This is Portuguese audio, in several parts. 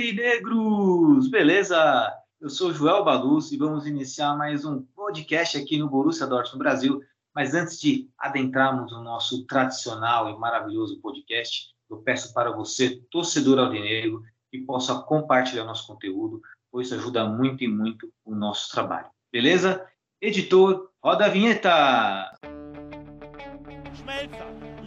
Aurinegros! Beleza? Eu sou Joel Baluz e vamos iniciar mais um podcast aqui no Borussia Dortmund Brasil. Mas antes de adentrarmos no nosso tradicional e maravilhoso podcast, eu peço para você, torcedor aurinegro, que possa compartilhar nosso conteúdo, pois isso ajuda muito e muito o nosso trabalho. Beleza? Editor, roda a vinheta! Schmelzer,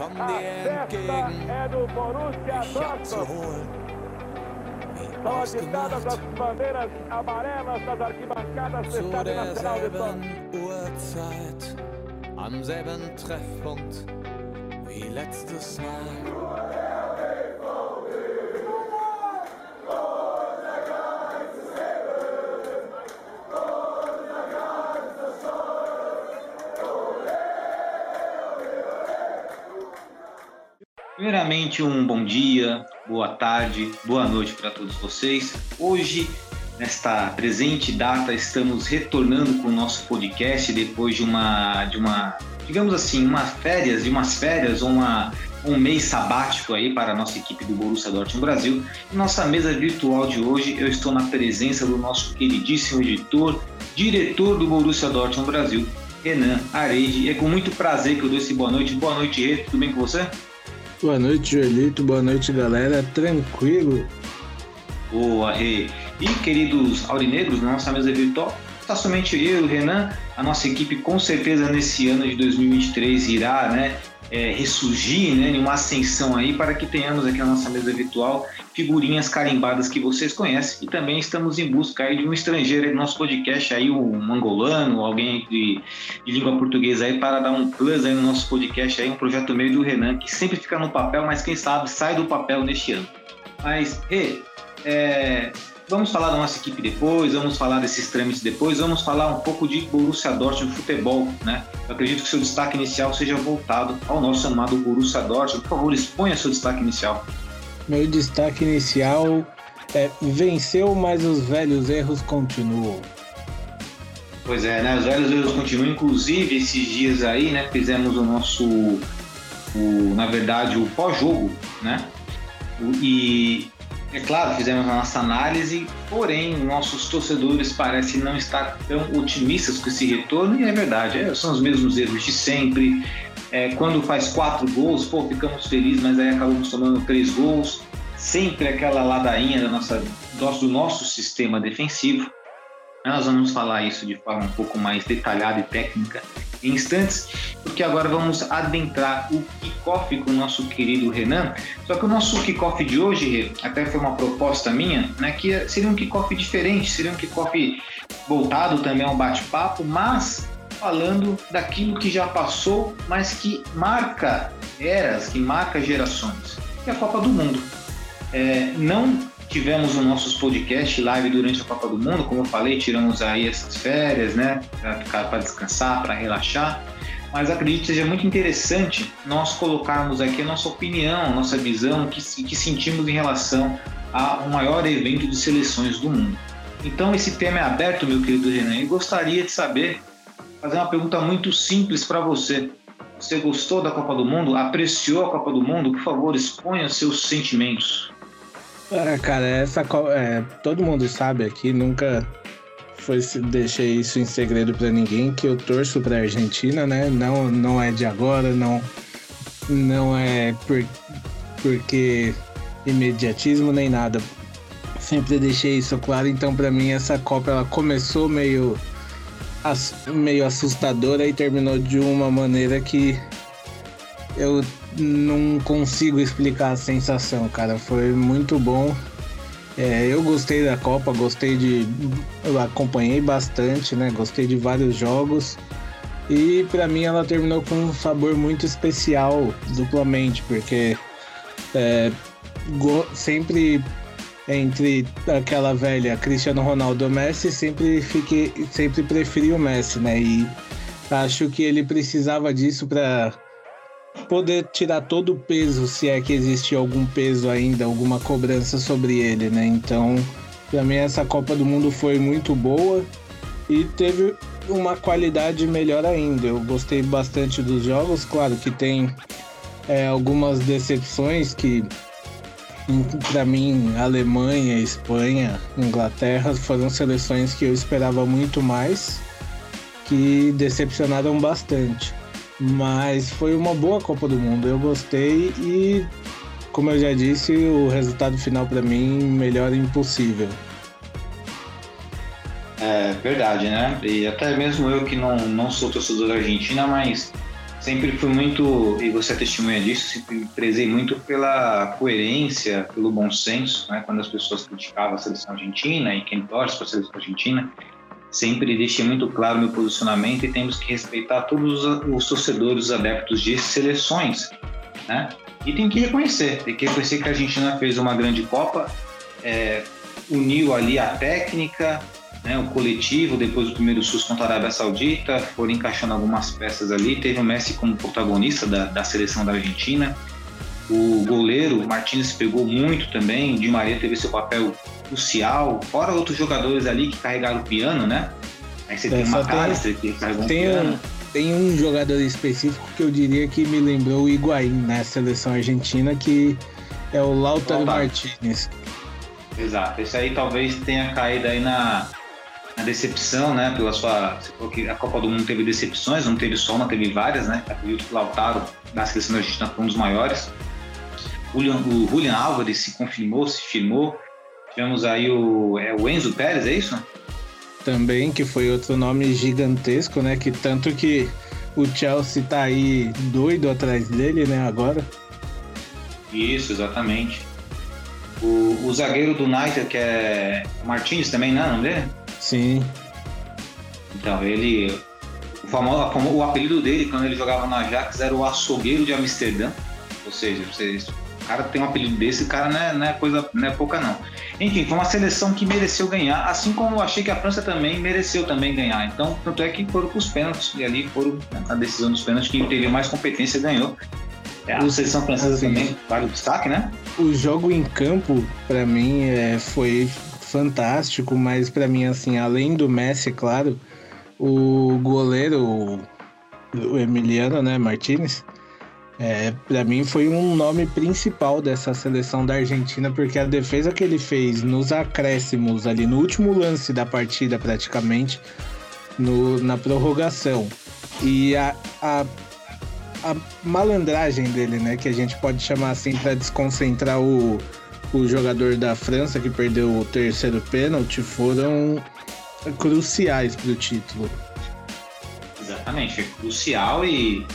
Komm dir entgegen. Ich hab zu holen. Wie ausgemacht. Zu derselben Uhrzeit. Am selben Treffpunkt. Wie letztes Mal. Primeiramente, um bom dia, boa tarde, boa noite para todos vocês. Hoje, nesta presente data, estamos retornando com o nosso podcast depois de uma, de uma, digamos assim, uma férias, de umas férias, uma, um mês sabático aí para a nossa equipe do Borussia Dortmund Brasil. Em nossa mesa virtual de hoje, eu estou na presença do nosso queridíssimo editor, diretor do Borussia Dortmund Brasil, Renan Areide. É com muito prazer que eu dou esse boa noite. Boa noite, Rê. Tudo bem com você? Boa noite, Joelito. Boa noite, galera. Tranquilo? Boa, Rê. E queridos aurinegros, na nossa mesa virtual, está somente eu Renan. A nossa equipe, com certeza, nesse ano de 2023 irá né, é, ressurgir né, em uma ascensão aí para que tenhamos aqui na nossa mesa virtual figurinhas carimbadas que vocês conhecem. E também estamos em busca aí de um estrangeiro aí no nosso podcast, aí, um angolano, alguém de, de língua portuguesa aí, para dar um plus aí no nosso podcast aí, um projeto meio do Renan, que sempre fica no papel, mas quem sabe sai do papel neste ano. Mas, Rê, é, vamos falar da nossa equipe depois, vamos falar desses trâmites depois, vamos falar um pouco de Borussia Dortmund futebol, né? Eu acredito que seu destaque inicial seja voltado ao nosso amado Borussia Dortmund. Por favor, exponha seu destaque inicial. Meu destaque inicial é venceu, mas os velhos erros continuam. Pois é, né? Os velhos erros continuam. Inclusive, esses dias aí, né? Fizemos o nosso, o, na verdade, o pós-jogo, né? E, é claro, fizemos a nossa análise, porém, nossos torcedores parecem não estar tão otimistas com esse retorno, e é verdade, é, são os mesmos erros de sempre. É, quando faz quatro gols, pô, ficamos felizes, mas aí acabamos tomando três gols. Sempre aquela ladainha da nossa, do nosso sistema defensivo. Nós vamos falar isso de forma um pouco mais detalhada e técnica em instantes, porque agora vamos adentrar o kickoff com o nosso querido Renan. Só que o nosso kickoff de hoje, até foi uma proposta minha, né, que seria um kickoff diferente, seria um kickoff voltado também ao bate-papo, mas falando daquilo que já passou, mas que marca eras, que marca gerações, que é a Copa do Mundo. É, não tivemos os nossos podcasts live durante a Copa do Mundo, como eu falei, tiramos aí essas férias, né, para descansar, para relaxar. Mas acredito que seja muito interessante nós colocarmos aqui a nossa opinião, a nossa visão, o que, que sentimos em relação ao maior evento de seleções do mundo. Então esse tema é aberto, meu querido Renan, e gostaria de saber, fazer uma pergunta muito simples para você. Você gostou da Copa do Mundo? Apreciou a Copa do Mundo? Por favor, exponha seus sentimentos. Ah, cara, essa é, todo mundo sabe aqui, nunca foi deixei isso em segredo pra ninguém que eu torço pra Argentina, né? Não, não é de agora, não, não é por, porque imediatismo nem nada. Sempre deixei isso claro. Então, pra mim, essa Copa ela começou meio meio assustadora e terminou de uma maneira que eu não consigo explicar a sensação, cara. Foi muito bom. É, eu gostei da Copa, gostei de. Acompanhei bastante, né? Gostei de vários jogos. E pra mim ela terminou com um sabor muito especial, duplamente, porque é, sempre entre aquela velha Cristiano Ronaldo Messi, sempre fiquei, sempre preferi o Messi, né? E acho que ele precisava disso para poder tirar todo o peso, se é que existe algum peso ainda, alguma cobrança sobre ele, né? Então, para mim essa Copa do Mundo foi muito boa e teve uma qualidade melhor ainda. Eu gostei bastante dos jogos, claro que tem é, algumas decepções que para mim, Alemanha, Espanha, Inglaterra foram seleções que eu esperava muito mais, que decepcionaram bastante. Mas foi uma boa Copa do Mundo, eu gostei e, como eu já disse, o resultado final para mim melhor impossível. É verdade, né? E até mesmo eu que não, não sou torcedor da Argentina, mas sempre fui muito, e você é testemunha disso, sempre prezei muito pela coerência, pelo bom senso, né? Quando as pessoas criticavam a seleção argentina e quem torce para a seleção argentina, sempre deixei muito claro meu posicionamento e temos que respeitar todos os torcedores, os adeptos de seleções, né? E tem que reconhecer, tem que reconhecer que a Argentina fez uma grande Copa, é, uniu ali a técnica, né, o coletivo, depois do primeiro susto contra a Arábia Saudita, foram encaixando algumas peças ali. Teve o Messi como protagonista da, da seleção da Argentina. O goleiro Martins pegou muito também. Di Maria teve seu papel crucial. Fora outros jogadores ali que carregaram o piano, né? Aí você é, tem uma cara que carregou tem um piano. tem um jogador específico que eu diria que me lembrou o Higuaín na né, seleção argentina, que é o Lautaro Martinez. Exato, esse aí talvez tenha caído aí na, a decepção, né, pela sua. a Copa do Mundo teve decepções, não teve só uma, teve várias, né? Acredito que o Lautaro, da seleção Argentina, foi um dos maiores. O Julian, o Julian Álvares se confirmou, se firmou. Tivemos aí o, é, o Enzo Pérez, é isso? Também, que foi outro nome gigantesco, né? Que tanto que o Chelsea tá aí doido atrás dele, né, agora. Isso, exatamente. O, o zagueiro do United, que é Martins também, não é? Sim. Então, ele. O, famoso, o apelido dele, quando ele jogava no Ajax, era o açougueiro de Amsterdã. Ou seja, vocês, cara tem um apelido desse, o cara não é, não é coisa, não é pouca não. Enfim, foi uma seleção que mereceu ganhar, assim como eu achei que a França também mereceu também ganhar. Então, tanto é que foram para os pênaltis, e ali foram a decisão dos pênaltis, quem teve mais competência ganhou. É, a seleção francesa assim, também vale o destaque, né? O jogo em campo, para mim, é, foi fantástico, mas para mim, assim, além do Messi, claro, o goleiro, o Emiliano, né, Martinez, é, para mim foi um nome principal dessa seleção da Argentina, porque a defesa que ele fez nos acréscimos ali, no último lance da partida praticamente, no, na prorrogação, e a, a, a malandragem dele, né, que a gente pode chamar assim para desconcentrar o, o jogador da França que perdeu o terceiro pênalti foram cruciais para o título. Exatamente, é crucial e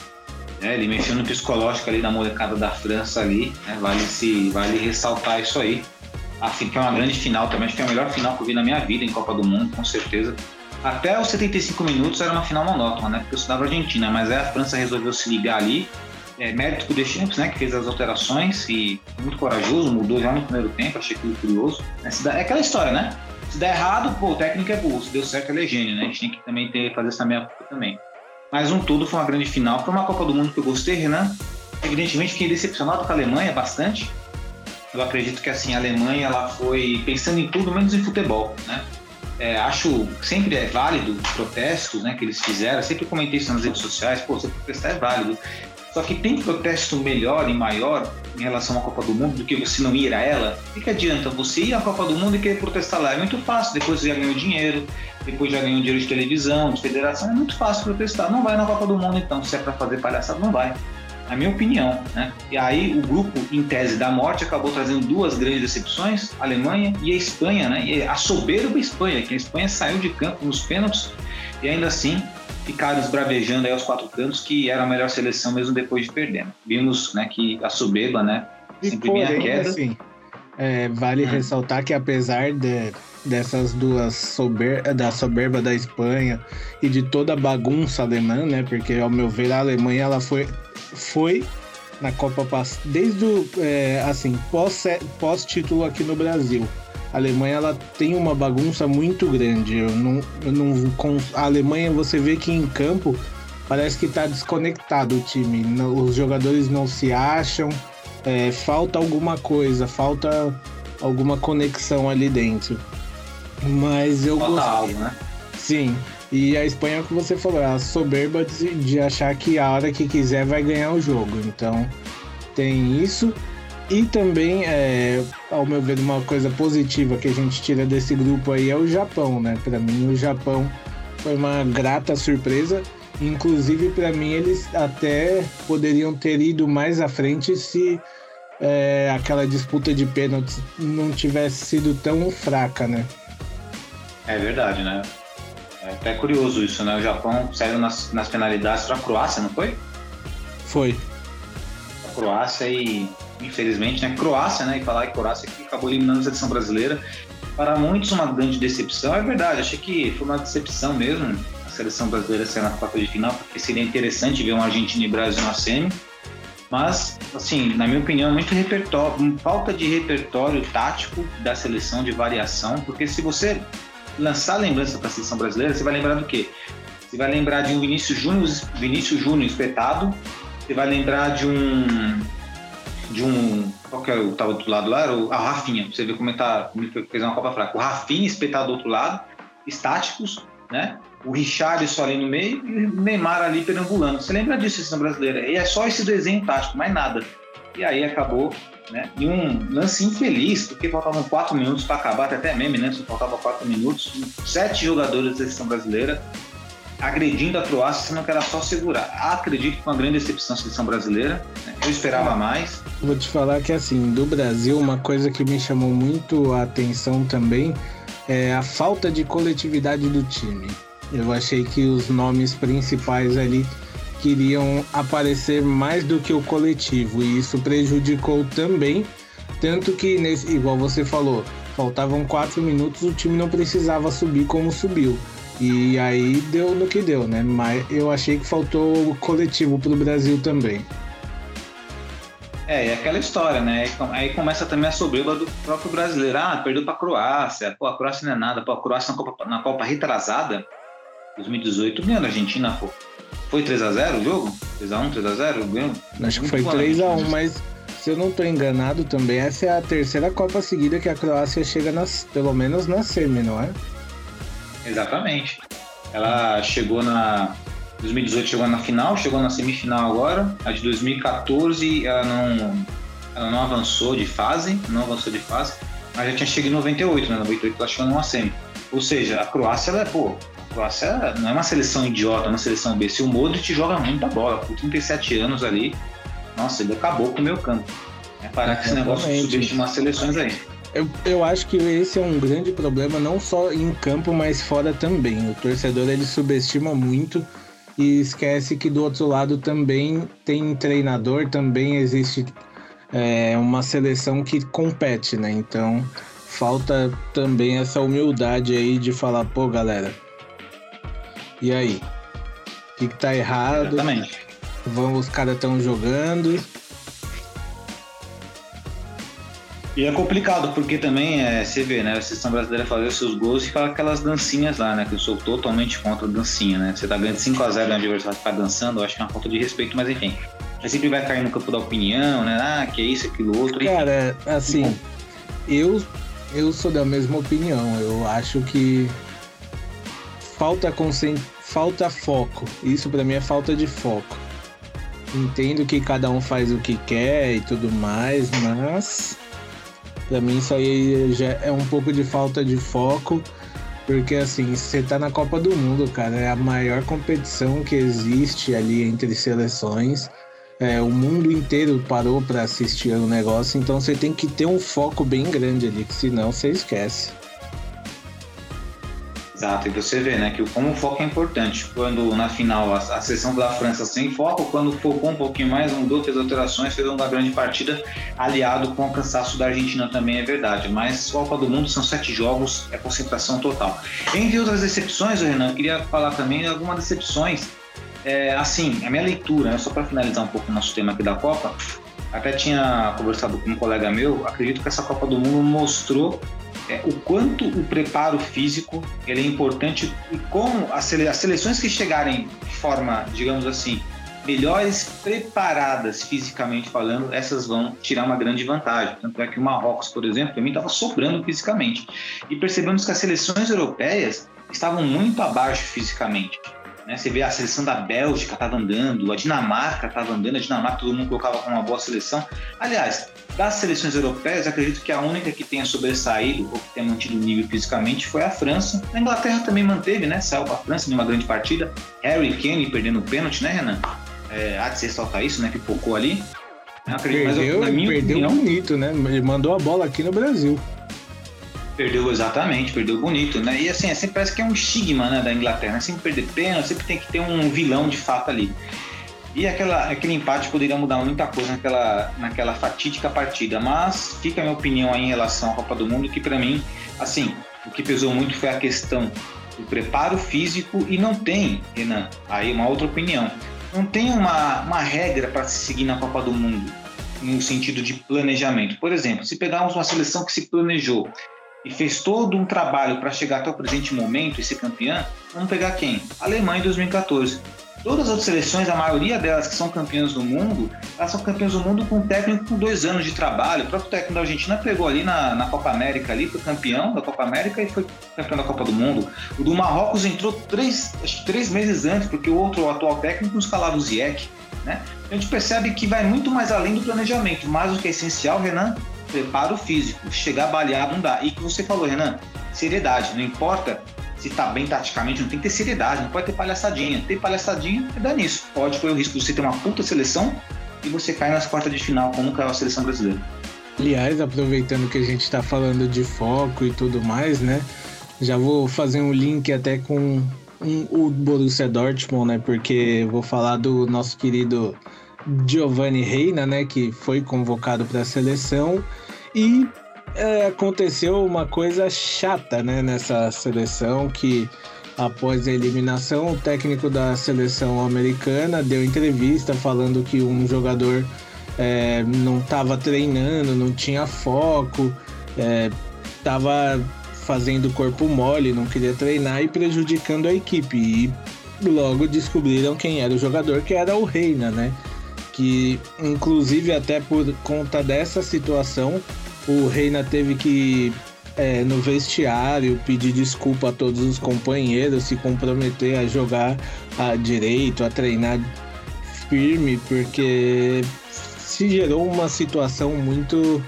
né, ele mexeu no psicológico ali da molecada da França ali, né, vale se vale ressaltar isso aí. Assim que é uma grande final também, acho que é a melhor final que eu vi na minha vida em Copa do Mundo, com certeza. Até os 75 minutos era uma final monótona, né? Porque eu estudava Argentina, mas aí a França resolveu se ligar ali é, mérito do Deschamps, né, que fez as alterações e muito corajoso, mudou já no primeiro tempo, achei aquilo curioso. É, é aquela história, né? Se der errado, pô, o técnico é burro, se deu certo, ele é gênio, né? A gente tem que também ter, fazer essa meia culpa também. Mas um todo foi uma grande final, foi uma Copa do Mundo que eu gostei, Renan. Evidentemente fiquei decepcionado com a Alemanha bastante. Eu acredito que assim, a Alemanha ela foi pensando em tudo menos em futebol, né? É, acho sempre é válido protestos né, que eles fizeram, sempre comentei isso nas redes sociais, pô, você protestar é válido, só que tem protesto melhor e maior em relação à Copa do Mundo do que você não ir a ela. O que adianta você ir à Copa do Mundo e querer protestar lá? É muito fácil, depois você já ganhou dinheiro, depois já ganhou dinheiro de televisão, de federação, é muito fácil protestar. Não vai na Copa do Mundo então, se é para fazer palhaçada, não vai. Na minha opinião, né? E aí o grupo, em tese da morte, acabou trazendo duas grandes decepções, a Alemanha e a Espanha, né? E a soberba Espanha, que a Espanha saiu de campo nos pênaltis e ainda assim ficaram esbravejando aí aos quatro cantos que era a melhor seleção mesmo depois de perder. Vimos né, que a soberba, né, sempre vinha a queda. Assim, é, vale hum. ressaltar que apesar de, dessas duas sober da soberba da Espanha e de toda a bagunça alemã, né, porque ao meu ver a Alemanha ela foi, foi na Copa desde o é, assim pós pós título aqui no Brasil a Alemanha ela tem uma bagunça muito grande. Eu não, eu não, com a Alemanha você vê que em campo parece que está desconectado o time. Os jogadores não se acham, é, falta alguma coisa, falta alguma conexão ali dentro. Mas eu Falta algo, né? Sim. E a Espanha, que você falou, é a soberba de, de achar que a hora que quiser vai ganhar o jogo. Então tem isso. E também, é, ao meu ver, uma coisa positiva que a gente tira desse grupo aí é o Japão, né? Para mim, o Japão foi uma grata surpresa. Inclusive, para mim, eles até poderiam ter ido mais à frente se é, aquela disputa de pênaltis não tivesse sido tão fraca, né? É verdade, né? É até curioso isso, né? O Japão saiu nas, nas penalidades para a Croácia, não foi? Foi. A Croácia e, infelizmente, né? Croácia, né? E falar que Croácia que acabou eliminando a seleção brasileira. Para muitos, uma grande decepção. É verdade, achei que foi uma decepção mesmo a seleção brasileira sair na quarta de final, porque seria interessante ver uma Argentina e Brasil na semi. Mas, assim, na minha opinião, muito repertório, falta de repertório tático da seleção de variação, porque se você lançar lembrança para a seleção brasileira, você vai lembrar do quê? Você vai lembrar de um Vinícius Júnior, Vinícius Júnior espetado, você vai lembrar de um de um qual que é o tava do outro lado lá, era o, a Rafinha, você vê como ele tá, fez uma Copa Fraca. O Rafinha espetado do outro lado, estáticos, né? O Richarlison ali no meio e o Neymar ali perambulando. Você lembra disso, seleção brasileira? E é só esse desenho tático, mais nada. E aí acabou né? E um lance infeliz, porque faltavam quatro minutos para acabar, até meme, né? Só faltava quatro minutos. Sete jogadores da seleção brasileira agredindo a Croácia, sendo que era só segurar. Acredito que foi uma grande decepção a seleção brasileira. Né? Eu esperava mais. Vou te falar que, assim, do Brasil, uma coisa que me chamou muito a atenção também é a falta de coletividade do time. Eu achei que os nomes principais ali queriam aparecer mais do que o coletivo e isso prejudicou também, tanto que nesse, igual você falou, faltavam quatro minutos, o time não precisava subir como subiu. E aí deu no que deu, né? Mas eu achei que faltou o coletivo pro Brasil também. É, é aquela história, né? Aí começa também a soberba do próprio brasileiro. Ah, perdeu pra Croácia. Pô, a Croácia não é nada. Pô, a Croácia na Copa, na Copa retrasada, 2018, ganhou a Argentina, pô. Foi 3x0 o jogo? 3x1, 3x0? Ganhou? Acho que foi 3x1, mas se eu não estou enganado também, essa é a terceira Copa seguida que a Croácia chega nas, pelo menos na semi, não é? Exatamente. Ela chegou na 2018 chegou na final, chegou na semifinal agora. A de 2014 ela não, ela não avançou de fase, não avançou de fase, mas já tinha chegado em 98, né? 98 ela chegou numa semi. Ou seja, a Croácia ela é, pô, Croácia não é uma seleção idiota, é uma seleção B. Se o Modric joga muita bola, com 37 anos ali, nossa, ele acabou com o meu campo. É parar com esse negócio de subestimar seleções aí. Eu, eu acho que esse é um grande problema, não só em campo, mas fora também. O torcedor ele subestima muito e esquece que do outro lado também tem treinador, também existe é, uma seleção que compete, né? Então falta também essa humildade aí de falar, pô, galera, e aí? O que, que tá errado? Exatamente. Vamos, os caras estão jogando. E é complicado, porque também é, você vê, né? A seleção brasileira fazer seus gols e fala aquelas dancinhas lá, né? Que eu sou totalmente contra a dancinha, né? Você tá ganhando 5x0 no adversário tá dançando, eu acho que é uma falta de respeito, mas enfim. Você sempre vai cair no campo da opinião, né? Ah, que é isso, aquilo outro. Cara, assim, eu, eu sou da mesma opinião. Eu acho que falta concent... falta foco. Isso para mim é falta de foco. Entendo que cada um faz o que quer e tudo mais, mas para mim isso aí já é um pouco de falta de foco, porque assim, você tá na Copa do Mundo, cara, é a maior competição que existe ali entre seleções. É, o mundo inteiro parou para assistir o negócio, então você tem que ter um foco bem grande ali, que senão você esquece. Exato, e você vê, né, que como o foco é importante. Quando na final a, a seleção da França sem foco, quando focou um pouquinho mais, mudou, fez alterações, fez uma grande partida, aliado com o cansaço da Argentina também, é verdade. Mas Copa do Mundo são sete jogos, é concentração total. Entre outras decepções, Renan, eu queria falar também de algumas decepções. É, assim, a minha leitura, né, só para finalizar um pouco o nosso tema aqui da Copa, até tinha conversado com um colega meu, acredito que essa Copa do Mundo mostrou é, o quanto o preparo físico ele é importante e como as, sele as seleções que chegarem de forma, digamos assim, melhores preparadas fisicamente falando, essas vão tirar uma grande vantagem. Tanto é que o Marrocos, por exemplo, para mim estava sobrando fisicamente. E percebemos que as seleções europeias estavam muito abaixo fisicamente. Né? Você vê a seleção da Bélgica estava andando, a Dinamarca estava andando, a Dinamarca todo mundo colocava como uma boa seleção. Aliás, das seleções europeias, acredito que a única que tenha sobressaído ou que tenha mantido o nível fisicamente foi a França. A Inglaterra também manteve, né? Saiu para a França numa grande partida. Harry Kane perdendo o pênalti, né, Renan? É, há de se ressaltar isso, né? Que pocou ali. Acredito, perdeu, mas, perdeu opinião, bonito, né? Ele mandou a bola aqui no Brasil. Perdeu exatamente, perdeu bonito, né? E assim, é sempre parece que é um estigma né, da Inglaterra, né? sempre perder pênalti, sempre tem que ter um vilão de fato ali. E aquela, aquele empate poderia mudar muita coisa naquela, naquela fatídica partida, mas fica a minha opinião aí em relação à Copa do Mundo, que para mim, assim, o que pesou muito foi a questão do preparo físico e não tem, Renan, aí uma outra opinião, não tem uma, uma regra para se seguir na Copa do Mundo no sentido de planejamento. Por exemplo, se pegarmos uma seleção que se planejou e fez todo um trabalho para chegar até o presente momento e ser campeã, vamos pegar quem? A Alemanha em 2014. Todas as seleções, a maioria delas que são campeãs do mundo, elas são campeãs do mundo com um técnico com dois anos de trabalho. O próprio técnico da Argentina pegou ali na, na Copa América ali, foi campeão da Copa América e foi campeão da Copa do Mundo. O do Marrocos entrou três, acho que três meses antes, porque o outro o atual técnico não escalava o Ziyech. Né? A gente percebe que vai muito mais além do planejamento, mas o que é essencial, Renan, preparo físico. Chegar baleado não dá. E que você falou, Renan, seriedade. Não importa se tá bem taticamente, não tem que ter seriedade, não pode ter palhaçadinha. Ter palhaçadinha é dar nisso. Pode correr o risco de você ter uma puta seleção e você cair nas quartas de final, como caiu a seleção brasileira. Aliás, aproveitando que a gente está falando de foco e tudo mais, né? Já vou fazer um link até com um, o Borussia Dortmund, né? Porque vou falar do nosso querido Giovanni Reina, né? Que foi convocado para a seleção e é, aconteceu uma coisa chata né, nessa seleção que após a eliminação o técnico da seleção americana deu entrevista falando que um jogador é, não estava treinando, não tinha foco, estava é, fazendo corpo mole, não queria treinar e prejudicando a equipe. E logo descobriram quem era o jogador, que era o Reina, né? Que inclusive até por conta dessa situação o Reina teve que é, no vestiário pedir desculpa a todos os companheiros, se comprometer a jogar a direito, a treinar firme, porque se gerou uma situação muito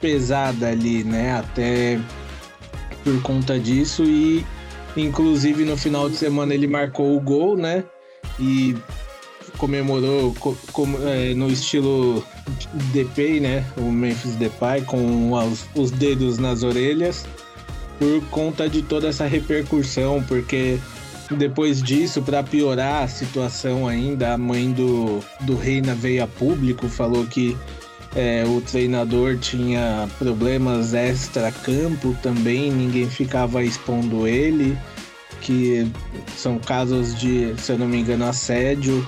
pesada ali, né? Até por conta disso e inclusive no final de semana ele marcou o gol, né? E comemorou é, no estilo Depay, né? O Memphis Depay com os, os dedos nas orelhas por conta de toda essa repercussão, porque depois disso, para piorar a situação ainda, a mãe do, do Reina veio a público, falou que é, o treinador tinha problemas extra-campo também, ninguém ficava expondo ele, que são casos de, se eu não me engano, assédio.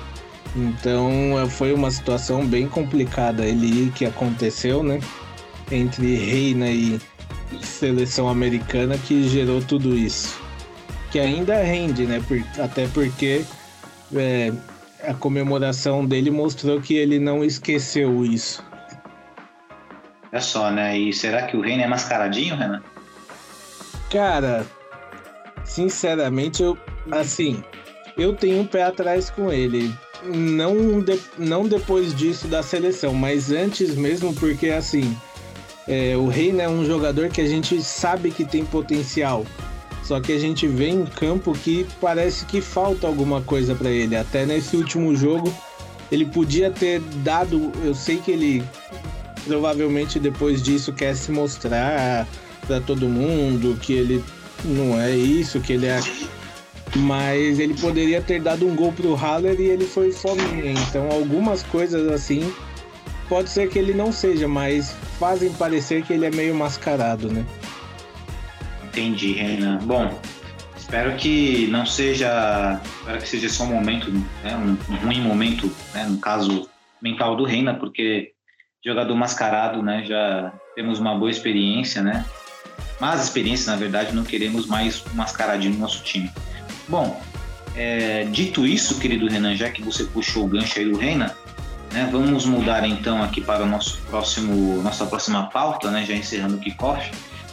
Então é, foi uma situação bem complicada ali que aconteceu, né? Entre Reina e seleção americana que gerou tudo isso. Que ainda rende, né? Por, até porque é, a comemoração dele mostrou que ele não esqueceu isso. É só, né? E será que o Reina é mascaradinho, Renan? Cara, sinceramente, eu assim, eu tenho um pé atrás com ele não, de, não depois disso da seleção, mas antes mesmo, porque assim, é, o Reina é um jogador que a gente sabe que tem potencial. Só que a gente vê em campo que parece que falta alguma coisa para ele. Até nesse último jogo, ele podia ter dado. Eu sei que ele provavelmente depois disso quer se mostrar para todo mundo que ele não é isso, que ele é mas ele poderia ter dado um gol pro Haller e ele foi fominha. Então algumas coisas assim pode ser que ele não seja, mas fazem parecer que ele é meio mascarado, né? Entendi, Renan. Bom, espero que não seja, espero que seja só um momento, né, um, um ruim momento, né, no caso mental do Reina, porque jogador mascarado, né, já temos uma boa experiência, né? Mas experiência, na verdade, não queremos mais um mascaradinho no nosso time. Bom, é, dito isso, querido Renan, já que você puxou o gancho aí do Reina, né, vamos mudar então aqui para o nosso próximo, nossa próxima pauta, né, já encerrando o kickoff.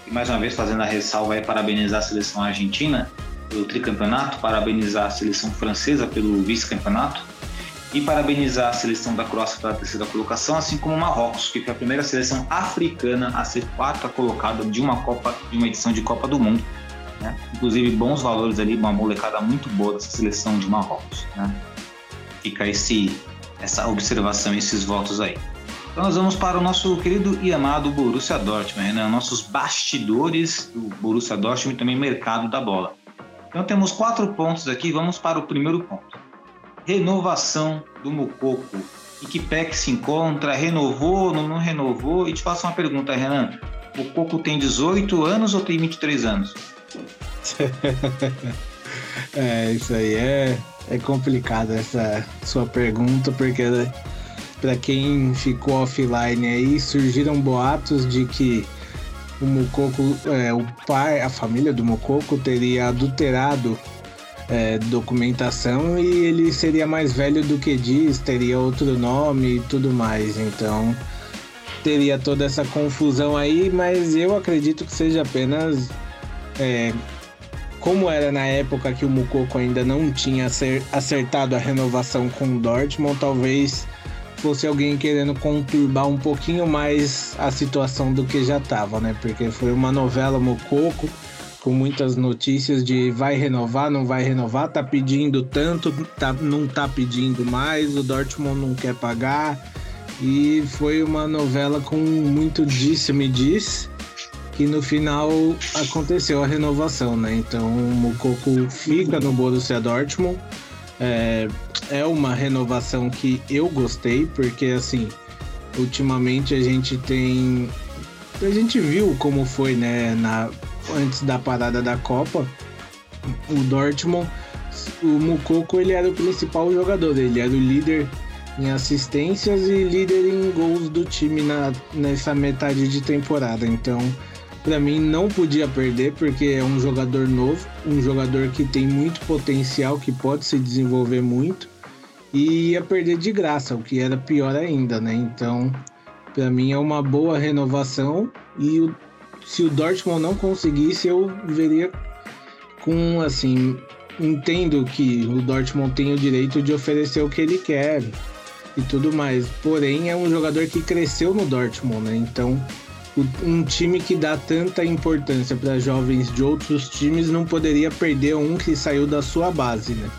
E mais uma vez fazendo a ressalva aí, parabenizar a seleção argentina pelo tricampeonato, parabenizar a seleção francesa pelo vice-campeonato e parabenizar a seleção da Croácia pela terceira colocação, assim como o Marrocos, que foi a primeira seleção africana a ser quarta colocada de uma Copa, de uma edição de Copa do Mundo. Né? Inclusive bons valores ali, uma molecada muito boa dessa seleção de Marrocos. Né? Fica esse, essa observação, esses votos aí. Então nós vamos para o nosso querido e amado Borussia Dortmund, né? nossos bastidores do Borussia Dortmund e também mercado da bola. Então temos quatro pontos aqui, vamos para o primeiro ponto. Renovação do Mococo. Em que pé que se encontra? Renovou, não, não renovou? E te faço uma pergunta, Renan. O Coco tem 18 anos ou tem 23 anos? é, isso aí é, é complicado essa sua pergunta, porque para quem ficou offline aí, surgiram boatos de que o Mococo, é, o pai, a família do Mococo teria adulterado é, documentação e ele seria mais velho do que diz, teria outro nome e tudo mais. Então teria toda essa confusão aí, mas eu acredito que seja apenas é, como era na época que o Mococo ainda não tinha acertado a renovação com o Dortmund, talvez fosse alguém querendo conturbar um pouquinho mais a situação do que já estava, né? Porque foi uma novela Mococo com muitas notícias de vai renovar, não vai renovar, tá pedindo tanto, tá, não tá pedindo mais, o Dortmund não quer pagar. E foi uma novela com muito disse-me diz, que no final aconteceu a renovação, né? Então o Mococo fica no Borussia Dortmund. É, é uma renovação que eu gostei, porque assim, ultimamente a gente tem. A gente viu como foi, né, na, antes da parada da Copa, o Dortmund, o Mukoko ele era o principal jogador, ele era o líder em assistências e líder em gols do time na, nessa metade de temporada. Então, para mim não podia perder porque é um jogador novo, um jogador que tem muito potencial, que pode se desenvolver muito e ia perder de graça, o que era pior ainda, né? Então, para mim é uma boa renovação e o, se o Dortmund não conseguisse, eu veria com assim, entendo que o Dortmund tem o direito de oferecer o que ele quer e tudo mais. Porém, é um jogador que cresceu no Dortmund, né? Então, um time que dá tanta importância para jovens de outros times não poderia perder um que saiu da sua base, né?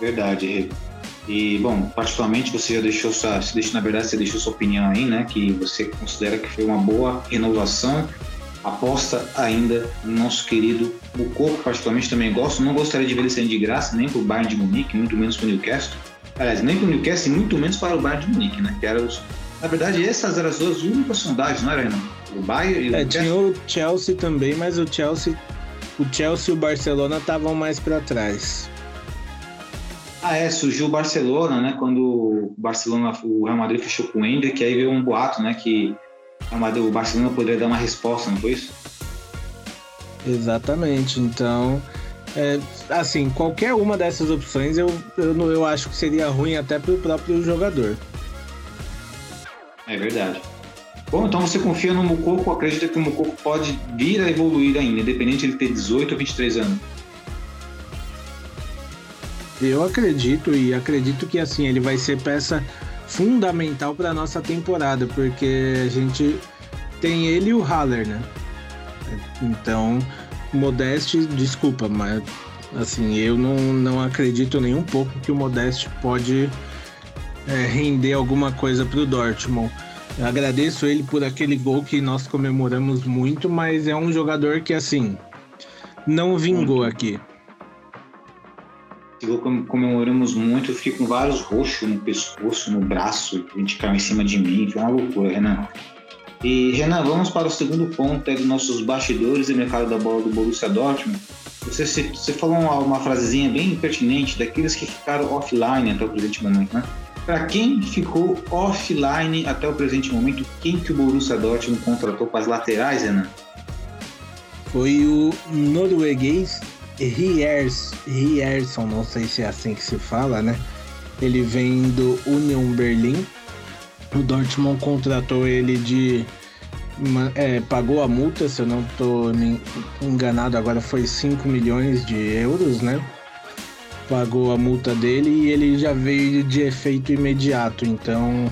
Verdade, E, bom, particularmente você já deixou sua, se deixou, na verdade, você deixou sua opinião aí, né? Que você considera que foi uma boa renovação. Aposta ainda no nosso querido Mucoco, particularmente também gosto. Não gostaria de ver ele saindo de graça, nem para o Bayern de Munique, muito menos para o Newcastle. Aliás, nem para o Newcastle e muito menos para o Bayern de Munique, né? Que era os, na verdade, essas eram as duas únicas sondagens, não era? O Bayern e o é, Tinha o Chelsea também, mas o Chelsea, o Chelsea e o Barcelona estavam mais para trás. Ah, é, surgiu o Barcelona, né? Quando o Barcelona, o Real Madrid fechou com o Hendrick, aí veio um boato, né? Que o Barcelona poderia dar uma resposta, não foi isso? Exatamente. Então, é, assim, qualquer uma dessas opções eu, eu, eu acho que seria ruim até para o próprio jogador. É verdade. Bom, então você confia no Mucoco, acredita que o Mucoco pode vir a evoluir ainda, independente de ele ter 18 ou 23 anos? Eu acredito e acredito que assim ele vai ser peça fundamental para nossa temporada, porque a gente tem ele e o Haller, né? Então, Modeste, desculpa, mas assim, eu não, não acredito nem um pouco que o Modeste pode é, render alguma coisa para o Dortmund. Eu agradeço ele por aquele gol que nós comemoramos muito, mas é um jogador que assim não vingou aqui comemoramos muito, eu fiquei com vários roxos no pescoço, no braço, a gente caiu em cima de mim, foi uma loucura, Renan. E, Renan, vamos para o segundo ponto é dos nossos bastidores e mercado da bola do Borussia Dortmund. Você, você falou uma, uma frasezinha bem pertinente daqueles que ficaram offline até o presente momento, né? Para quem ficou offline até o presente momento, quem que o Borussia Dortmund contratou para as laterais, Renan? Foi o norueguês Riers, Rierson, não sei se é assim que se fala, né? Ele vem do Union Berlin. O Dortmund contratou ele de. É, pagou a multa, se eu não estou enganado, agora foi 5 milhões de euros, né? Pagou a multa dele e ele já veio de efeito imediato, então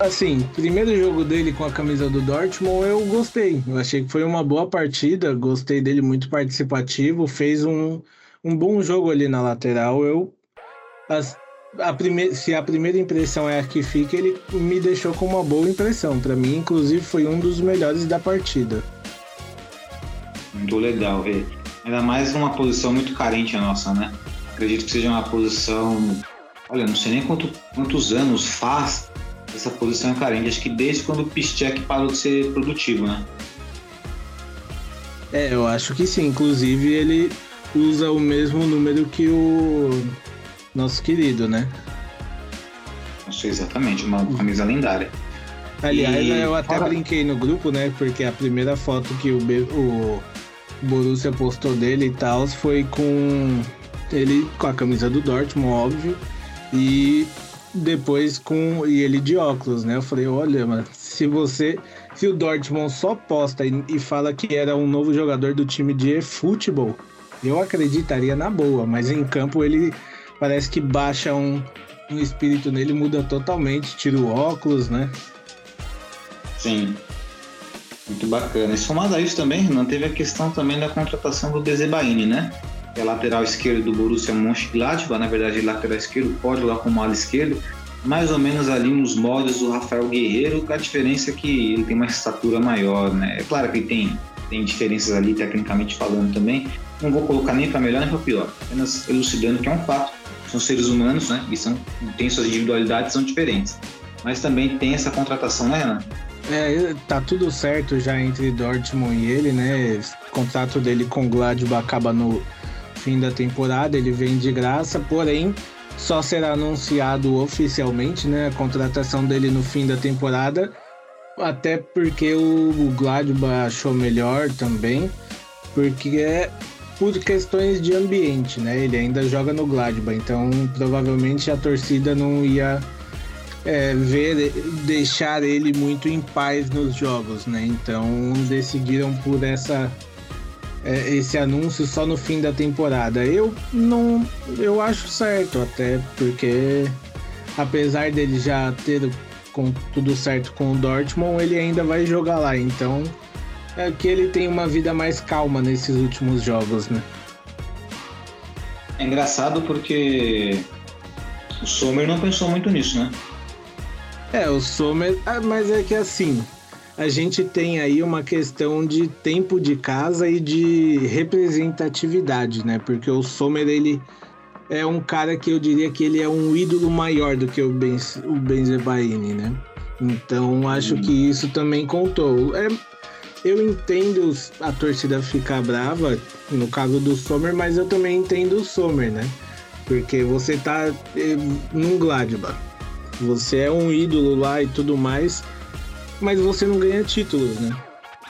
assim, primeiro jogo dele com a camisa do Dortmund, eu gostei. Eu achei que foi uma boa partida, gostei dele muito participativo, fez um, um bom jogo ali na lateral. Eu as, a prime, se a primeira impressão é a que fica, ele me deixou com uma boa impressão. Para mim, inclusive, foi um dos melhores da partida. Muito legal ver. Ainda mais numa posição muito carente a nossa, né? Acredito que seja uma posição. Olha, não sei nem quanto, quantos anos faz essa posição é carente. Acho que desde quando o Piszczek parou de ser produtivo, né? É, eu acho que sim. Inclusive, ele usa o mesmo número que o nosso querido, né? Não sei exatamente, uma camisa lendária. Aliás, e... eu até Fora... brinquei no grupo, né? Porque a primeira foto que o, o Borussia postou dele e tal foi com ele com a camisa do Dortmund, óbvio. E depois com e ele de óculos, né? Eu falei, olha, mano, se você se o Dortmund só posta e, e fala que era um novo jogador do time de futebol, eu acreditaria na boa, mas em campo ele parece que baixa um, um espírito nele, muda totalmente, tira o óculos, né? Sim. Muito bacana. E somado a isso também, Renan, teve a questão também da contratação do Dezebaini, né? que é lateral esquerdo do Borussia Mönchengladbach, na verdade lateral esquerdo pode lá como ala esquerdo, mais ou menos ali nos moldes do Rafael Guerreiro, a diferença é que ele tem uma estatura maior, né? É claro que tem, tem diferenças ali tecnicamente falando também, não vou colocar nem para melhor nem para pior, apenas elucidando que é um fato, são seres humanos, né? E são, têm suas individualidades, são diferentes. Mas também tem essa contratação, né, Renan? É, tá tudo certo já entre Dortmund e ele, né? O contrato dele com o Gladbach acaba no fim da temporada, ele vem de graça, porém só será anunciado oficialmente, né, a contratação dele no fim da temporada, até porque o Gladbach achou melhor também, porque é por questões de ambiente, né? Ele ainda joga no Gladbach, então provavelmente a torcida não ia é, ver, deixar ele muito em paz nos jogos, né? Então decidiram por essa é, esse anúncio só no fim da temporada. Eu não, eu acho certo até porque apesar dele já ter com tudo certo com o Dortmund, ele ainda vai jogar lá. Então é que ele tem uma vida mais calma nesses últimos jogos, né? É engraçado porque o Sommer não pensou muito nisso, né? É, o Sommer, ah, mas é que assim, a gente tem aí uma questão de tempo de casa e de representatividade, né? Porque o Sommer, ele é um cara que eu diria que ele é um ídolo maior do que o, ben, o Benzebaini, né? Então acho que isso também contou. É, eu entendo a torcida ficar brava no caso do Sommer, mas eu também entendo o Sommer, né? Porque você tá eh, num Gladbach, você é um ídolo lá e tudo mais mas você não ganha títulos, né?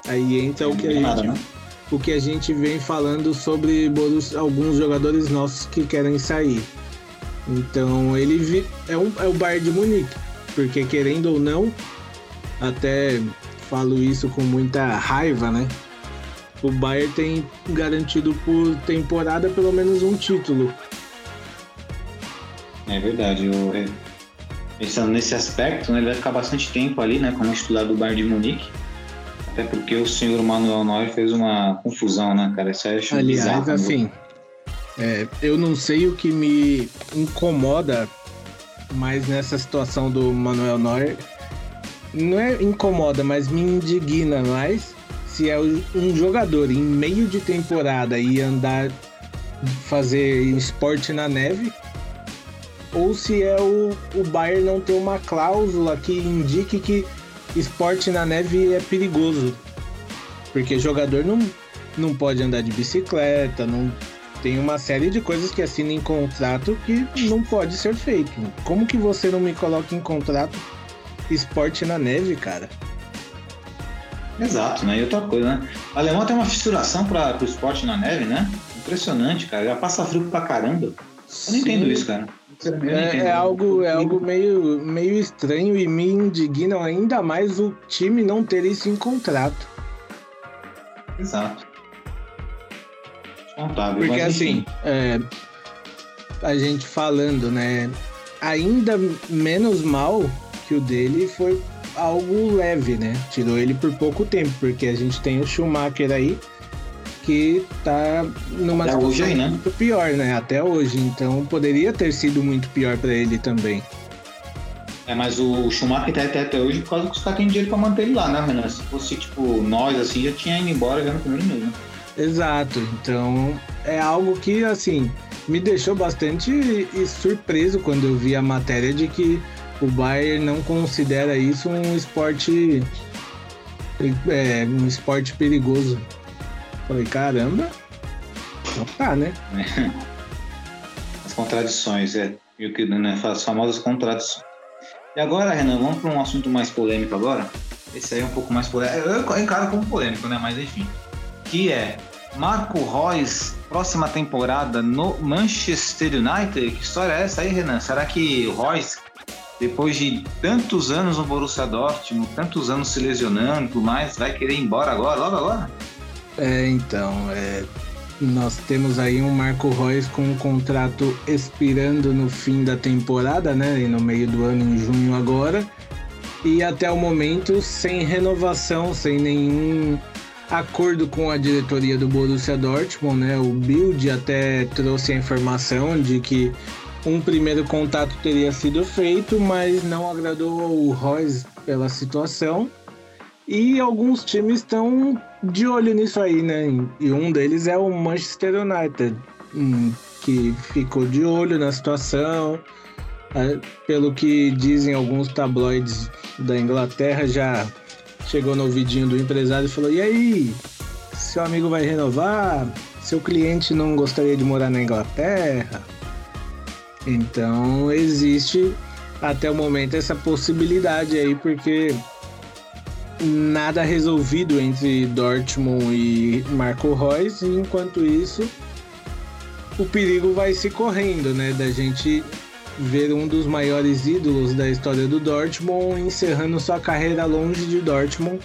Aí entra o que a gente, né? o que a gente vem falando sobre alguns jogadores nossos que querem sair. Então ele é, um, é o Bayern de Munique, porque querendo ou não, até falo isso com muita raiva, né? O Bayern tem garantido por temporada pelo menos um título. É verdade, eu pensando nesse aspecto, né, ele vai ficar bastante tempo ali, né, como titular do Bayern de Munique. Até porque o senhor Manuel Neuer fez uma confusão, né, cara? Isso aí acho Aliás, bizarro, né? assim, é, eu não sei o que me incomoda mais nessa situação do Manuel Neuer. Não é incomoda, mas me indigna mais se é um jogador em meio de temporada e andar fazer esporte na neve ou se é o, o Bayern não ter uma cláusula que indique que esporte na neve é perigoso. Porque jogador não, não pode andar de bicicleta, não, tem uma série de coisas que assina em contrato que não pode ser feito. Como que você não me coloca em contrato esporte na neve, cara? Exato, né? E outra coisa, né? O alemão tem uma fissuração para o esporte na neve, né? Impressionante, cara. Já passa frio pra caramba. Eu não entendo Sim. isso, cara. É, é algo, é algo meio, meio estranho e me indigna ainda mais o time não ter isso em contrato. Exato. Contável. Porque assim, é, a gente falando, né? Ainda menos mal que o dele foi algo leve, né? Tirou ele por pouco tempo, porque a gente tem o Schumacher aí que tá numa Até hoje aí, né? muito pior, né? Até hoje. Então poderia ter sido muito pior pra ele também. É, mas o Schumacher tá até, até hoje por causa que os caras têm dinheiro pra manter ele lá, né, Renan? Se fosse, tipo, nós, assim, já tinha ido embora já no primeiro mês, né? Exato. Então é algo que assim me deixou bastante surpreso quando eu vi a matéria de que o Bayern não considera isso um esporte é, um esporte perigoso. Falei, caramba. Então tá, né? As contradições, é. E o que, né? As famosas contradições. E agora, Renan, vamos para um assunto mais polêmico agora. Esse aí é um pouco mais polêmico. Eu encaro como polêmico, né? Mas enfim. Que é Marco Reus, próxima temporada no Manchester United. Que história é essa aí, Renan? Será que Reus, depois de tantos anos no Borussia Dortmund, tantos anos se lesionando e tudo mais, vai querer ir embora agora, logo agora? É, então, é, nós temos aí um Marco Reus com um contrato expirando no fim da temporada, né? E no meio do ano, em junho agora. E até o momento sem renovação, sem nenhum acordo com a diretoria do Borussia Dortmund, né? O Bild até trouxe a informação de que um primeiro contato teria sido feito, mas não agradou o Reus pela situação. E alguns times estão de olho nisso aí, né? E um deles é o Manchester United, hum, que ficou de olho na situação. É, Pelo que dizem alguns tabloides da Inglaterra, já chegou no ouvidinho do empresário e falou: E aí, seu amigo vai renovar? Seu cliente não gostaria de morar na Inglaterra? Então existe até o momento essa possibilidade aí, porque nada resolvido entre Dortmund e Marco Reus, e enquanto isso o perigo vai se correndo, né, da gente ver um dos maiores ídolos da história do Dortmund encerrando sua carreira longe de Dortmund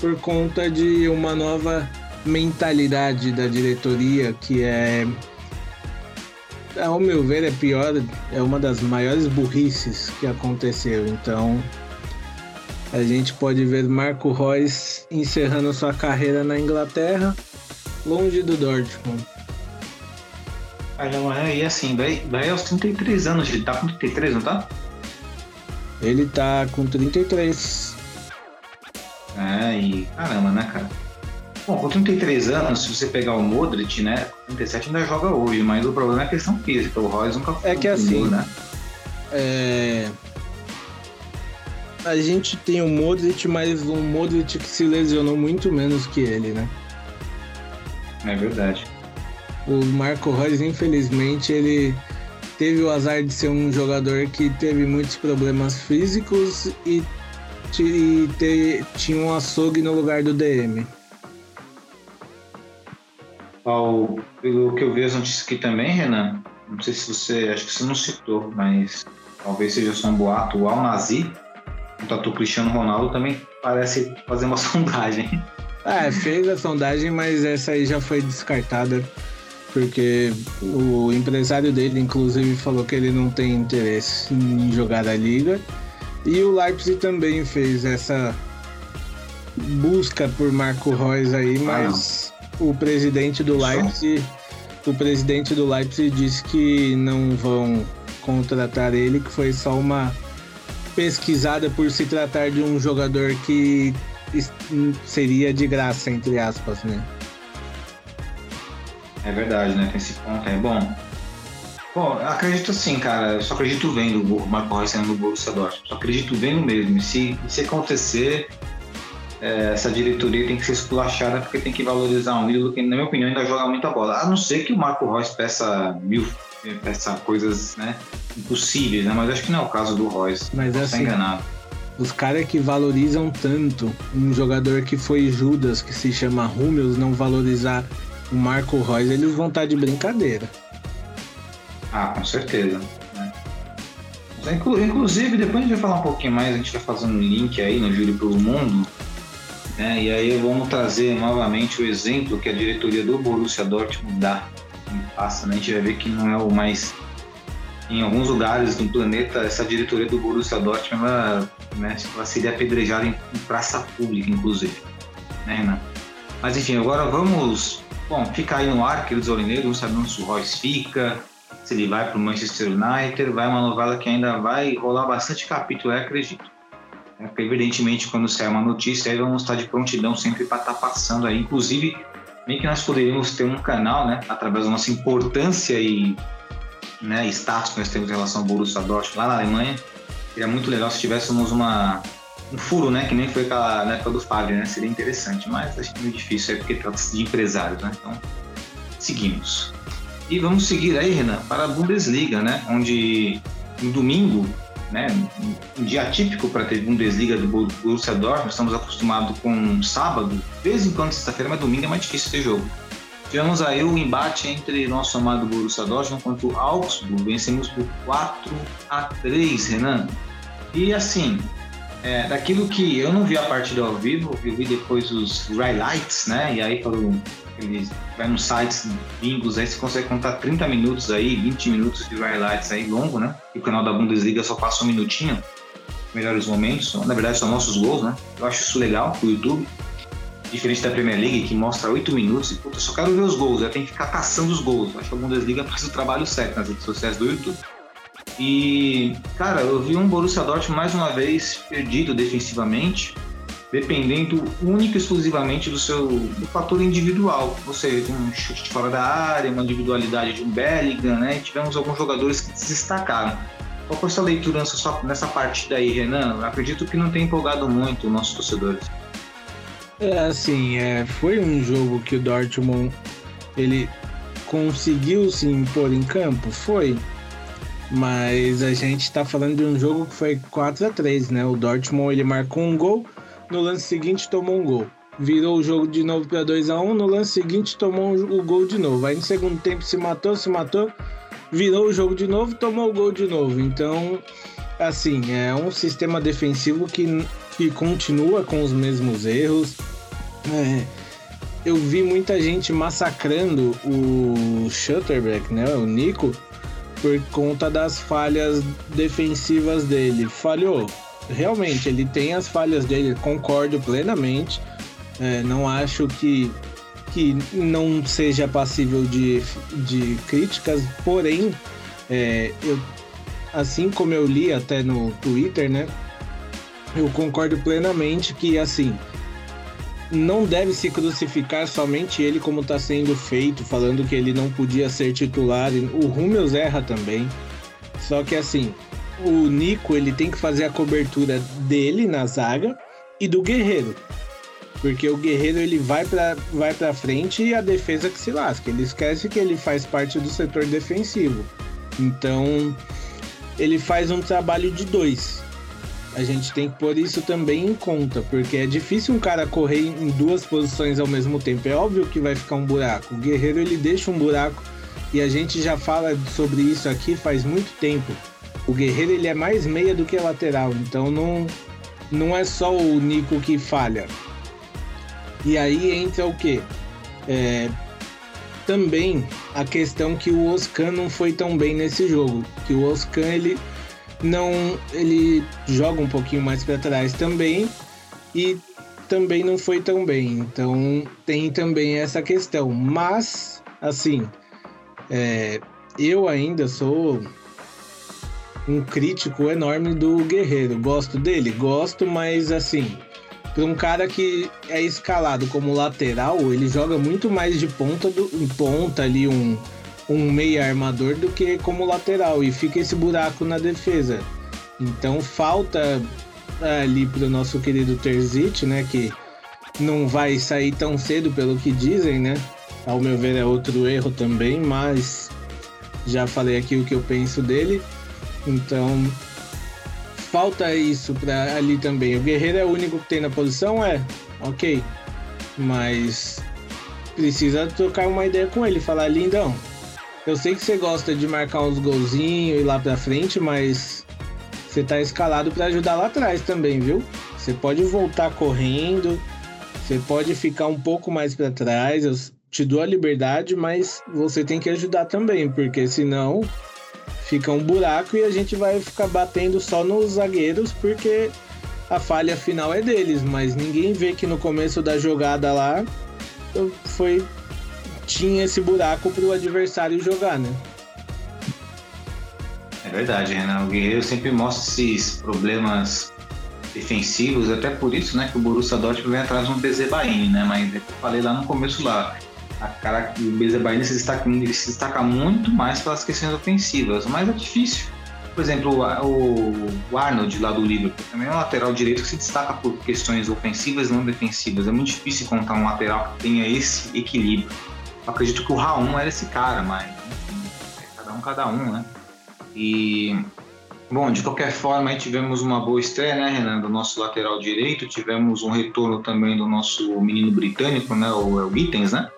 por conta de uma nova mentalidade da diretoria que é ao meu ver é pior, é uma das maiores burrices que aconteceu. Então, a gente pode ver Marco Reus encerrando sua carreira na Inglaterra, longe do Dortmund. Caramba, é, e assim, daí, daí aos 33 anos, ele tá com 33, não tá? Ele tá com 33. É, e caramba, né, cara? Bom, com 33 anos, se você pegar o Modric, né, 37 ainda joga hoje, mas o problema é a questão física. O Royce nunca foi É que assim, né? É... A gente tem o Modric, mas um Modric que se lesionou muito menos que ele, né? É verdade. O Marco Reus, infelizmente, ele teve o azar de ser um jogador que teve muitos problemas físicos e, ti- e te- tinha um açougue no lugar do DM. Ao, pelo que eu vi as notícias aqui também, Renan, não sei se você, acho que você não citou, mas talvez seja só um boato, o Al Nazi, o tatu Cristiano Ronaldo também parece fazer uma sondagem. É, fez a sondagem, mas essa aí já foi descartada. Porque o empresário dele, inclusive, falou que ele não tem interesse em jogar a liga. E o Leipzig também fez essa busca por Marco Reus aí, mas o presidente do? Leipzig, o presidente do Leipzig disse que não vão contratar ele, que foi só uma pesquisada por se tratar de um jogador que seria de graça, entre aspas, né? É verdade, né? Tem esse ponto aí. Bom, bom, eu acredito assim, cara. Eu só acredito vendo o Marco Reus saindo do Borussia Dortmund. Só acredito vendo mesmo. E se, se acontecer, é, essa diretoria tem que ser esculachada porque tem que valorizar um ídolo que, na minha opinião, ainda joga muita bola. A não ser que o Marco Reus peça mil, peça coisas né, impossíveis, né? Mas acho que não é o caso do Reus. Mas Tá assim, enganado. os caras que valorizam tanto um jogador que foi Judas, que se chama Rúmeus, não valorizar o Marco Reus, eles vão estar de brincadeira. Ah, com certeza. né? Inclusive, depois a gente vai falar um pouquinho mais, a gente vai fazer um link aí no Júlio pelo Mundo, né? E aí vamos trazer novamente o exemplo que a diretoria do Borussia Dortmund dá. Passa, né? A gente vai ver que não é o mais... Em alguns lugares do planeta, essa diretoria do Borussia Dortmund, ela, né, ela seria apedrejada em, em praça pública, inclusive. Né, Renan? Mas enfim, agora vamos... Bom, fica aí no ar, queridos aurineiros, vamos saber onde o Royce fica, se ele vai para o Manchester United, vai uma novela que ainda vai rolar bastante capítulo, eu acredito. É, evidentemente, quando sair uma notícia, aí vamos estar de prontidão sempre para estar passando aí. Inclusive, bem que nós poderíamos ter um canal, né, através da nossa importância e né, status que nós temos em relação ao Borussia Dortmund lá na Alemanha. Seria muito legal se tivéssemos uma, um furo, né, que nem foi aquela na época do Fábio, né? Seria interessante, mas acho que é meio difícil, é porque trata-se de empresários, né? Então, seguimos. E vamos seguir aí, Renan, para a Bundesliga, né? Onde no domingo, né? Um dia atípico para ter Bundesliga do Borussia Dortmund. Estamos acostumados com sábado, de vez em quando sexta-feira, mas domingo é mais difícil ter jogo. Tivemos aí o embate entre nosso amado Borussia Dortmund contra o Augsburg. Vencemos por 4 a 3, Renan. E assim, é, daquilo que eu não vi a partida ao vivo, eu vi depois os highlights, né? E aí quando ele vai nos sites bingos aí você consegue contar 30 minutos aí, 20 minutos de highlights aí longo, né? E o canal da Bundesliga só passa um minutinho, melhores momentos, na verdade são nossos gols, né? Eu acho isso legal pro YouTube. Diferente da Premier League, que mostra 8 minutos e, puta, eu só quero ver os gols, eu tenho que ficar caçando os gols. Acho que a Bundesliga faz o trabalho certo nas redes sociais do YouTube. E, cara, eu vi um Borussia Dortmund mais uma vez perdido defensivamente, dependendo única e exclusivamente do seu do fator individual. Ou seja, um chute de fora da área, uma individualidade de um Bellingham, né? E tivemos alguns jogadores que se destacaram. Qual foi a sua leitura nessa, partida aí, Renan? Acredito que não tem empolgado muito os nossos torcedores. É assim, é, foi um jogo que o Dortmund ele conseguiu se impor em campo, foi. Mas a gente tá falando de um jogo que foi 4 a 3 né? O Dortmund ele marcou um gol, no lance seguinte tomou um gol. Virou o jogo de novo para 2 a 1 no lance seguinte tomou o gol de novo. Aí no segundo tempo se matou, se matou, virou o jogo de novo, tomou o gol de novo. Então, assim, é um sistema defensivo que, que continua com os mesmos erros. É, eu vi muita gente massacrando o Schutterbeck, né, o Nico, por conta das falhas defensivas dele. Falhou. Realmente, ele tem as falhas dele, concordo plenamente. É, não acho que, que não seja passível de, de críticas, porém, é, eu, assim como eu li até no Twitter, né? Eu concordo plenamente que, assim, não deve se crucificar somente ele como está sendo feito, falando que ele não podia ser titular. O Rummels erra também. Só que assim, o Nico ele tem que fazer a cobertura dele na zaga e do Guerreiro. Porque o Guerreiro ele vai para vai frente e a defesa que se lasca. Ele esquece que ele faz parte do setor defensivo. Então, ele faz um trabalho de dois. A gente tem que pôr isso também em conta, porque é difícil um cara correr em duas posições ao mesmo tempo. É óbvio que vai ficar um buraco. O Guerreiro ele deixa um buraco e a gente já fala sobre isso aqui faz muito tempo. O Guerreiro ele é mais meia do que lateral, então não não é só o Nico que falha. E aí entra o que? É, também a questão que o Oscan não foi tão bem nesse jogo, que o Oscan ele não ele joga um pouquinho mais para trás também e também não foi tão bem. Então tem também essa questão. Mas assim, é, eu ainda sou um crítico enorme do Guerreiro. Gosto dele, gosto, mas assim, para um cara que é escalado como lateral, ele joga muito mais de ponta do ponta ali um um meia armador do que como lateral e fica esse buraco na defesa. Então falta ali pro nosso querido Terzic, né, que não vai sair tão cedo pelo que dizem, né? Ao meu ver é outro erro também, mas já falei aqui o que eu penso dele. Então falta isso para ali também. O Guerreiro é o único que tem na posição, é, ok, mas precisa trocar uma ideia com ele, falar lindão. Eu sei que você gosta de marcar uns golzinhos e lá pra frente, mas você tá escalado para ajudar lá atrás também, viu? Você pode voltar correndo, você pode ficar um pouco mais para trás, eu te dou a liberdade, mas você tem que ajudar também, porque senão fica um buraco e a gente vai ficar batendo só nos zagueiros porque a falha final é deles, mas ninguém vê que no começo da jogada lá foi tinha esse buraco para o adversário jogar, né? É verdade, Renan. O Guerreiro sempre mostra esses problemas defensivos, até por isso, né, que o Borussia Dortmund vem atrás de um Bezebaini, né? Mas é eu falei lá no começo lá, a cara, o Bezebaini se destaca, se destaca muito mais pelas questões ofensivas, mas é difícil. Por exemplo, o, Arnold lá do Liverpool também é um lateral direito que se destaca por questões ofensivas e não defensivas. É muito difícil encontrar um lateral que tenha esse equilíbrio. Eu acredito que o Raul era esse cara, mas enfim, é cada um, cada um, né? E Bom, de qualquer forma, tivemos uma boa estreia, né, Renan, do nosso lateral direito. Tivemos um retorno também do nosso menino britânico, né, o, é o Gittens, né?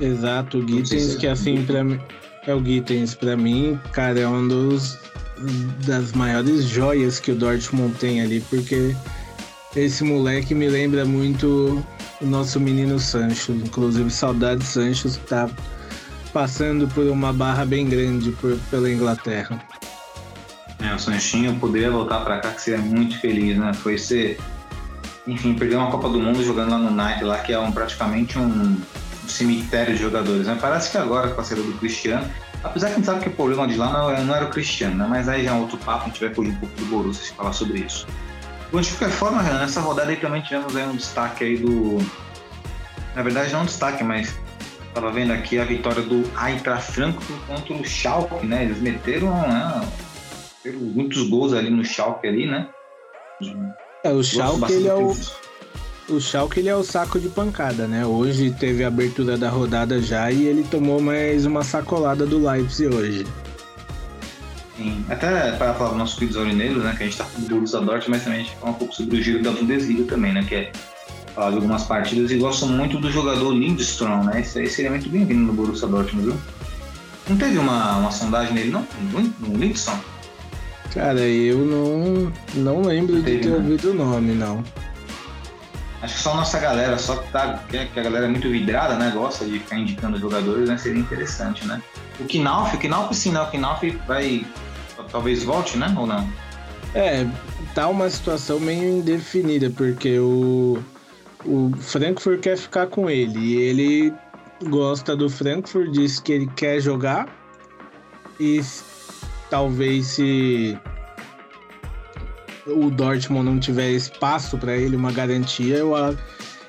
Exato, o Gittens, que assim, para mim, é o Gittens, para mim, cara, é um dos das maiores joias que o Dortmund tem ali, porque esse moleque me lembra muito o nosso menino Sancho, inclusive saudade Sancho que tá passando por uma barra bem grande por, pela Inglaterra. É, o Sanchinho poderia voltar para cá que seria muito feliz, né? Foi ser, enfim, perder uma Copa do Mundo jogando lá no Night, lá que é um, praticamente um, cemitério de jogadores. Né? Parece que agora com a saída do Cristiano, apesar que a gente sabe que o problema de lá não, não era o Cristiano, né? mas aí já é um outro papo, a gente vai fugir um pouco do Borussia se falar sobre isso. Bom, de qualquer forma, Renan, nessa rodada aí também tivemos aí um destaque aí do. Na verdade, não um destaque, mas estava vendo aqui a vitória do Eintracht Frankfurt contra o Schalke, né? Eles meteram né, muitos gols ali no Schalke ali, né? É, o Schalke ele é o, o Schalke ele é o saco de pancada, né? Hoje teve a abertura da rodada já e ele tomou mais uma sacolada do Leipzig hoje. Sim, até para falar do nosso queridos aurineiros, né? Que a gente tá com o Borussia Dortmund, mas também a gente fala um pouco sobre o giro da Bundesliga também, né? Que é falar de algumas partidas e gosto muito do jogador Lindstrom, né? Esse aí seria muito bem-vindo no Borussia Dortmund, viu? Não teve uma, uma sondagem nele, não? No Lindstrom? Cara, eu não, não lembro de ter né? ouvido o nome, não. Acho que só nossa galera, só que, tá, que a galera é muito vidrada, né? Gosta de ficar indicando jogadores, né? Seria interessante, né? O Knauf, o Knauf sim, né? O Knauf vai. Talvez volte, né? Ou não? É, tá uma situação meio indefinida, porque o, o Frankfurt quer ficar com ele e ele gosta do Frankfurt, diz que ele quer jogar e talvez se o Dortmund não tiver espaço para ele, uma garantia, eu,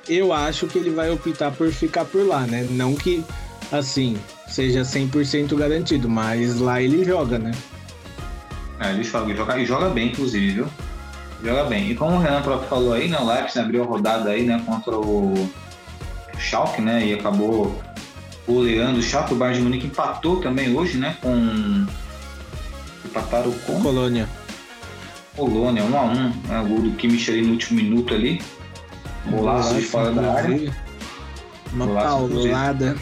eu acho que ele vai optar por ficar por lá, né? Não que, assim, seja 100% garantido, mas lá ele joga, né? É, ele joga, joga, e joga bem, inclusive, viu? Joga bem. E como o Renan próprio falou aí, né, o Leipzig abriu a rodada aí, né, contra o Schalke, né, e acabou goleando o Schalke. O Bayern de Munique empatou também hoje, né, com empataram com Colônia. Colônia, 1 um a 1 um, né? O gol do Kimmich ali no último minuto ali. Golaço de fora da área. Uma paulada.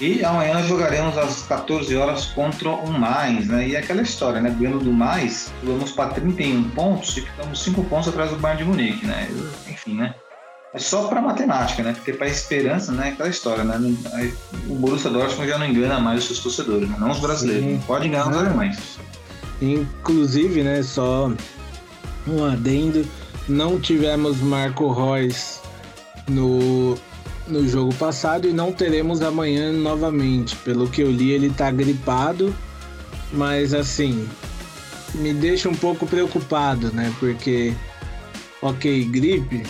E amanhã nós jogaremos às 14 horas contra o Mais, né? E aquela história, né? Ganhando do Mais, vamos para 31 pontos e ficamos 5 pontos atrás do Bayern de Munique, né? Enfim, né? É só para matemática, né? Porque para esperança, né? Aquela história, né? O Borussia Dortmund já não engana mais os seus torcedores, né? não os brasileiros. Sim. Pode enganar os alemães. Inclusive, né? Só um adendo. Não tivemos Marco Reus no, no jogo passado e não teremos amanhã novamente. Pelo que eu li, ele tá gripado, mas assim, me deixa um pouco preocupado, né? Porque, ok, gripe,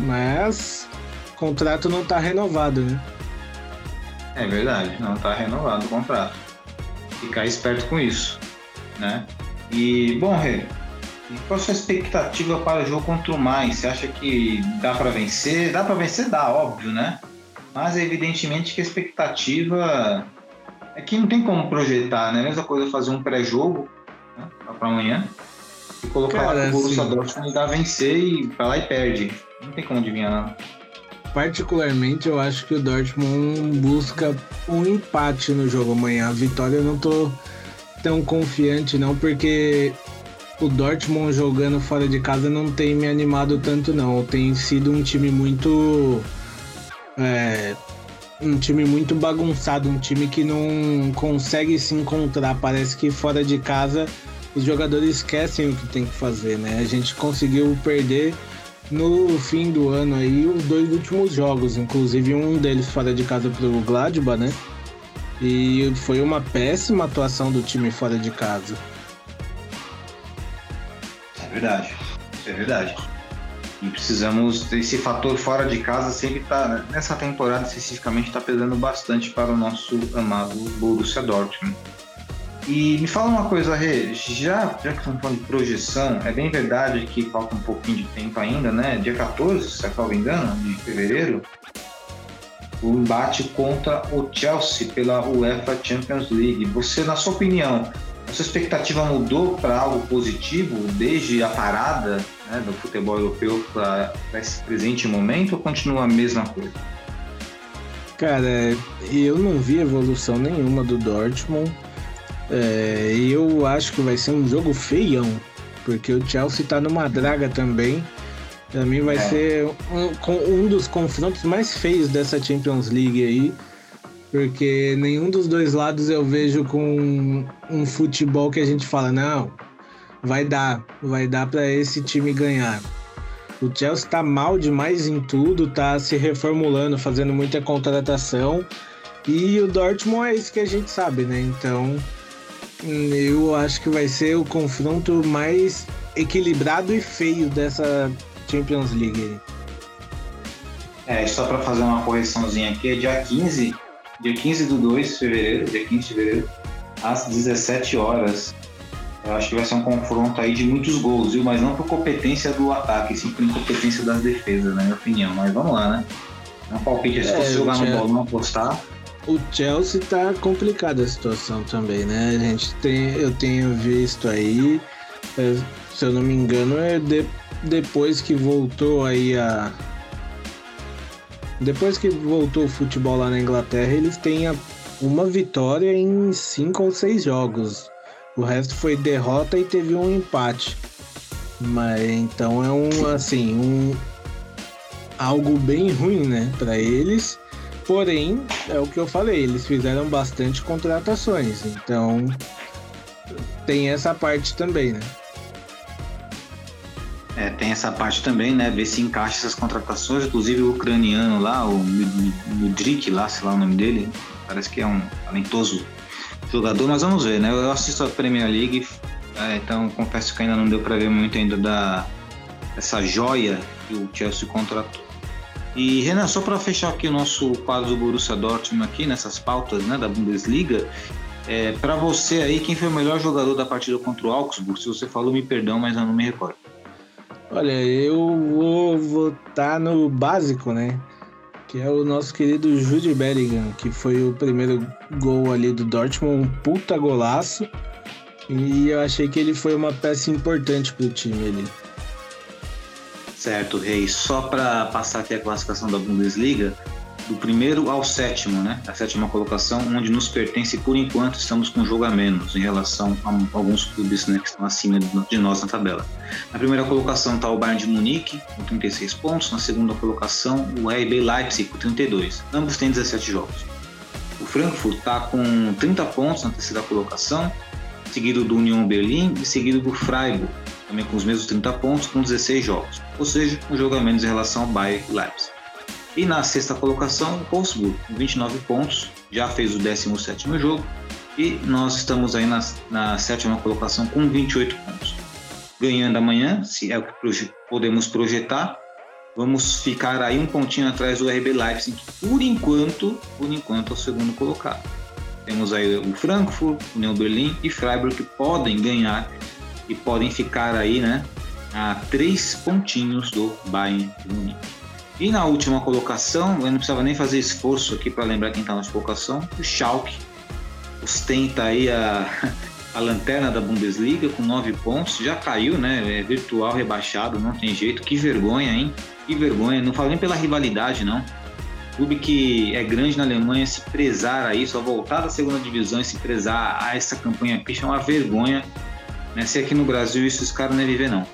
mas o contrato não está renovado, né? É verdade, não está renovado o contrato. Ficar esperto com isso, né? E, bom, Rê, qual a sua expectativa para o jogo contra o Mainz? Você acha que dá para vencer? Dá para vencer? Dá, óbvio, né? Mas evidentemente que a expectativa é que não tem como projetar, né? A mesma coisa fazer um pré-jogo né? para amanhã e colocar Cara, lá o Borussia assim, Dortmund dá vencer e vai lá e perde. Não tem como adivinhar, não. Particularmente, eu acho que o Dortmund busca um empate no jogo amanhã. A vitória eu não tô tão confiante, não, porque o Dortmund jogando fora de casa não tem me animado tanto, não. Tem sido um time muito. É, um time muito bagunçado, um time que não consegue se encontrar. Parece que fora de casa os jogadores esquecem o que tem que fazer, né? A gente conseguiu perder no fim do ano aí os dois últimos jogos, inclusive um deles fora de casa pro Gladbach, né? E foi uma péssima atuação do time fora de casa. É verdade, é verdade. E precisamos esse fator fora de casa sempre tá nessa temporada especificamente está pesando bastante para o nosso amado Borussia Dortmund. E me fala uma coisa, Rê, já, já que estamos falando de projeção, é bem verdade que falta um pouquinho de tempo ainda, né? Dia 14, se não me engano, de fevereiro, o embate contra o Chelsea pela UEFA Champions League. Você, na sua opinião, a sua expectativa mudou para algo positivo desde a parada né, do futebol europeu para esse presente momento ou continua a mesma coisa? Cara, eu não vi evolução nenhuma do Dortmund. É, eu acho que vai ser um jogo feião, porque o Chelsea tá numa draga também. Pra mim vai é. ser um, um dos confrontos mais feios dessa Champions League aí. Porque nenhum dos dois lados eu vejo com um futebol que a gente fala, não, vai dar, vai dar para esse time ganhar. O Chelsea tá mal demais em tudo, tá se reformulando, fazendo muita contratação. E o Dortmund é isso que a gente sabe, né? Então, eu acho que vai ser o confronto mais equilibrado e feio dessa Champions League. É, só para fazer uma correçãozinha aqui, é dia 15, dia 15 do 2 de fevereiro, dia 15 de fevereiro, às 17 horas. Eu acho que vai ser um confronto aí de muitos gols, viu? Mas não por competência do ataque, sim por incompetência das defesas, na minha opinião. Mas vamos lá, né? É um palpite, se é, fosse jogar no bolão apostar, o Chelsea tá complicada a situação também, né? A gente tem, eu tenho visto aí, é, se eu não me engano, é de, depois que voltou aí a depois que voltou o futebol lá na Inglaterra, eles têm uma vitória em cinco ou seis jogos. O resto foi derrota e teve um empate. Mas então é um assim, um algo bem ruim, né, para eles. Porém, é o que eu falei, eles fizeram bastante contratações, então tem essa parte também, né? É, tem essa parte também, né? Ver se encaixa essas contratações, inclusive o ucraniano lá, o Mudrik lá, sei lá o nome dele, parece que é um talentoso jogador, mas vamos ver, né? Eu assisto a Premier League, é, então confesso que ainda não deu para ver muito ainda da essa joia que o Chelsea contratou. E Renan, só para fechar aqui o nosso quadro do Borussia Dortmund aqui nessas pautas, né, da Bundesliga, é, para você aí, quem foi o melhor jogador da partida contra o Augsburg? Se você falou, me perdão, mas eu não me recordo. Olha, eu vou votar no básico, né? Que é o nosso querido Jude Bellingham, que foi o primeiro gol ali do Dortmund, um puta golaço. E eu achei que ele foi uma peça importante pro time ali. Certo, Reis. Só para passar aqui a classificação da Bundesliga, do primeiro ao sétimo, né? A sétima colocação, onde nos pertence por enquanto, estamos com um jogo a menos em relação a alguns clubes né, que estão acima de nós na tabela. Na primeira colocação está o Bayern de Munique, com 36 pontos. Na segunda colocação, o RB Leipzig, com 32. Ambos têm 17 jogos. O Frankfurt está com 30 pontos na terceira colocação, seguido do Union Berlim e seguido do Freiburg, também com os mesmos 30 pontos, com 16 jogos, ou seja, um jogo a menos em relação ao Bayern e Leipzig. E na sexta colocação, o Wolfsburg, com 29 pontos, já fez o 17º jogo, e nós estamos aí na, na sétima colocação com 28 pontos. Ganhando amanhã, se é o que podemos projetar, vamos ficar aí um pontinho atrás do RB Leipzig, que por enquanto, por enquanto é o segundo colocado. Temos aí o Frankfurt, o Neo Berlim e Freiburg que podem ganhar e podem ficar aí, né, a três pontinhos do Bayern Munique. E na última colocação, eu não precisava nem fazer esforço aqui para lembrar quem está na colocação, o Schalke ostenta aí a, a lanterna da Bundesliga com nove pontos, já caiu, né? É virtual rebaixado, não tem jeito. Que vergonha, hein? Que vergonha. Não falo nem pela rivalidade, não. Clube que é grande na Alemanha se prezar a isso, a voltar da segunda divisão e se prezar a essa campanha picha é uma vergonha. Né? Se aqui no Brasil isso os caras não é viver, não.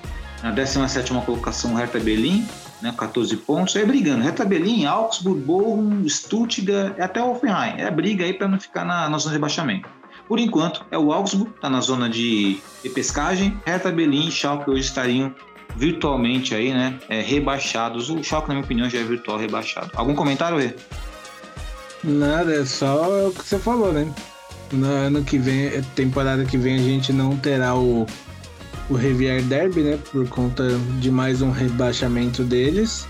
Na 17 colocação, o Hertha Berlim, né, 14 pontos. É brigando. Hertha Berlim, Augsburg, Bochum, Stuttgart e até o Offenheim. É a briga aí para não ficar na, na zona de rebaixamento. Por enquanto, é o Augsburg, está na zona de, de pescagem. Hertha Berlim e Schalke hoje estariam virtualmente aí, né, é, rebaixados. O Schalke, na minha opinião, já é virtual rebaixado. Algum comentário, Rê? Nada, é só o que você falou, né? No ano que vem, temporada que vem, a gente não terá o o Rivier Derby, né? Por conta de mais um rebaixamento deles.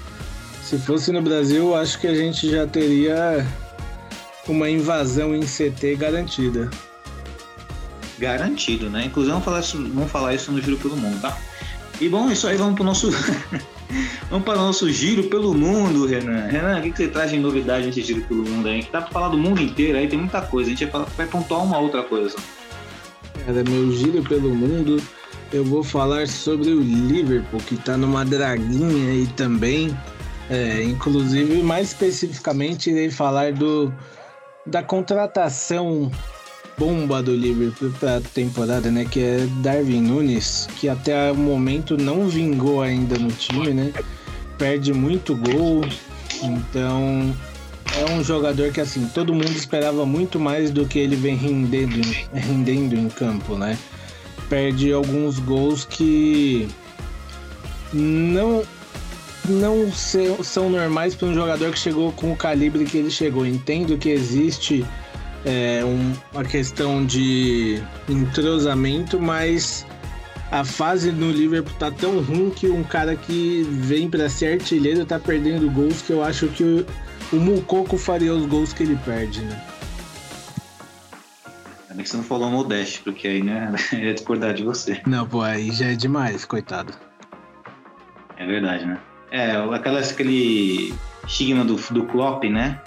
Se fosse no Brasil, acho que a gente já teria uma invasão em CT garantida. Garantido, né? Inclusive vamos falar isso, vamos falar isso no Giro pelo Mundo, tá? E bom, isso aí vamos pro nosso. vamos para o nosso giro pelo mundo, Renan. Renan, o que, você traz de novidade nesse giro pelo mundo aí? Que dá para falar do mundo inteiro aí, tem muita coisa. A gente vai, vai pontuar uma outra coisa. Cara, meu giro pelo mundo eu vou falar sobre o Liverpool, que está numa draguinha aí também. É, inclusive, mais especificamente, irei falar do, da contratação bomba do Liverpool para a temporada, né? Que é Darwin Nunes, que até o momento não vingou ainda no time, né? Perde muito gol, então é um jogador que assim todo mundo esperava muito mais do que ele vem rendendo, rendendo em campo, né? Perde alguns gols que não não são normais para um jogador que chegou com o calibre que ele chegou. Entendo que existe é, um, uma questão de entrosamento, mas a fase no Liverpool tá tão ruim que um cara que vem para ser artilheiro tá perdendo gols que eu acho que o, o Mucoco faria os gols que ele perde, né? Ainda que você não falou Modeste, porque aí, né, ia discordar de você. Não, pô, aí já é demais, coitado. É verdade, né? É, aquela, aquele estigma do, do Klopp, né?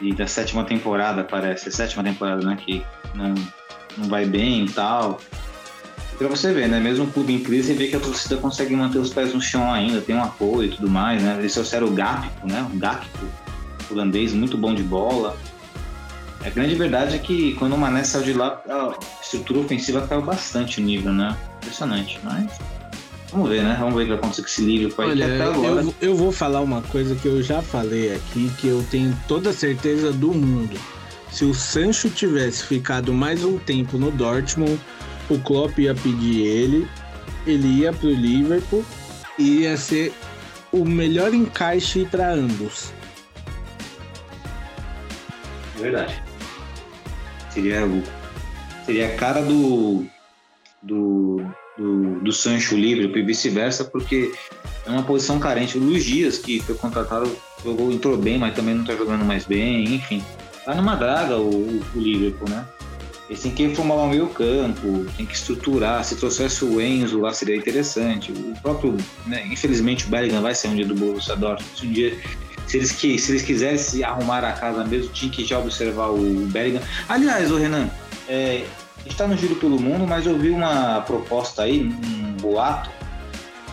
E da sétima temporada, parece. É sétima temporada, né? Que não, não vai bem e tal. Pra você ver, né? Mesmo o clube em crise, você vê que a torcida consegue manter os pés no chão ainda, tem um apoio e tudo mais, né? Eles trouxeram o Gakpo, né? O Gakpo, holandês, muito bom de bola. A grande verdade é que quando o Mané saiu de lá, a estrutura ofensiva caiu bastante o nível, né? Impressionante, mas vamos ver, né? Vamos ver o que vai acontecer com esse livro. Olha, eu, eu vou falar uma coisa que eu já falei aqui, que eu tenho toda a certeza do mundo. Se o Sancho tivesse ficado mais um tempo no Dortmund, o Klopp ia pedir ele, ele ia pro Liverpool e ia ser o melhor encaixe para ambos. É verdade. Seria, seria a cara do, do, do, do Sancho livre e vice-versa, porque é uma posição carente. O Luiz Dias, que foi contratado, jogou, entrou bem, mas também não está jogando mais bem, enfim. Tá numa draga o, o, o Liverpool, né? Eles têm que reformar o meio campo, tem que estruturar. Se trouxesse o Enzo lá seria interessante. O próprio, né, infelizmente o Bellingham vai ser um dia do Borussia Dortmund. Se um dia se eles, que, se eles quisessem arrumar a casa mesmo, tinha que já observar o Bellingham. Aliás, o Renan, é, está no giro pelo mundo, mas eu vi uma proposta aí, um boato,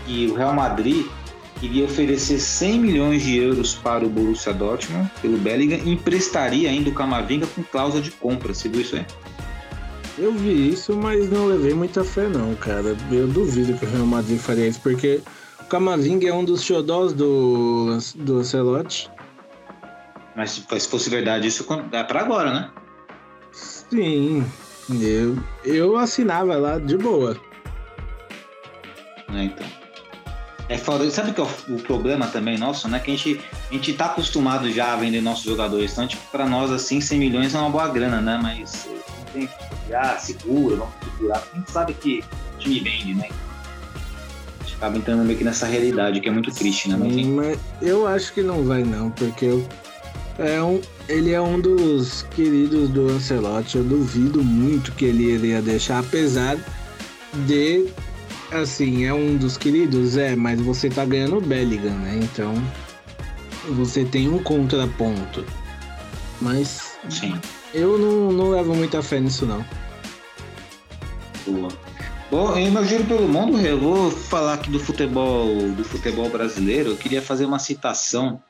que o Real Madrid iria oferecer 100 milhões de euros para o Borussia Dortmund pelo Bellingham e emprestaria ainda o Camavinga com cláusula de compra. Você viu isso aí? Eu vi isso, mas não levei muita fé não, cara. Eu duvido que o Real Madrid faria isso, porque Camavinga é um dos xodós do, do Ancelotti. Mas se fosse verdade, isso é para agora, né? Sim, eu, eu assinava lá de boa. É, então. É foda. Sabe que é o, o, problema também nosso, né? Que a gente, a gente tá acostumado já a vender nossos jogadores. Então, tipo, pra nós, assim, 100 milhões é uma boa grana, né? Mas não tem que ah, segura, vamos segurar. A gente sabe que o time vende, né? Acaba entrando meio que nessa realidade que é muito triste, né? Sim, mas eu acho que não vai não, porque eu, é um, ele é um dos queridos do Ancelotti. Eu duvido muito que ele iria deixar, apesar de assim, é um dos queridos, é, mas você tá ganhando o Bellingham, né? Então, você tem um contraponto. Mas Sim. eu não, não levo muita fé nisso, não. Boa. Bom, em meu giro pelo mundo, eu vou falar aqui do futebol, do futebol brasileiro. Eu queria fazer uma citação.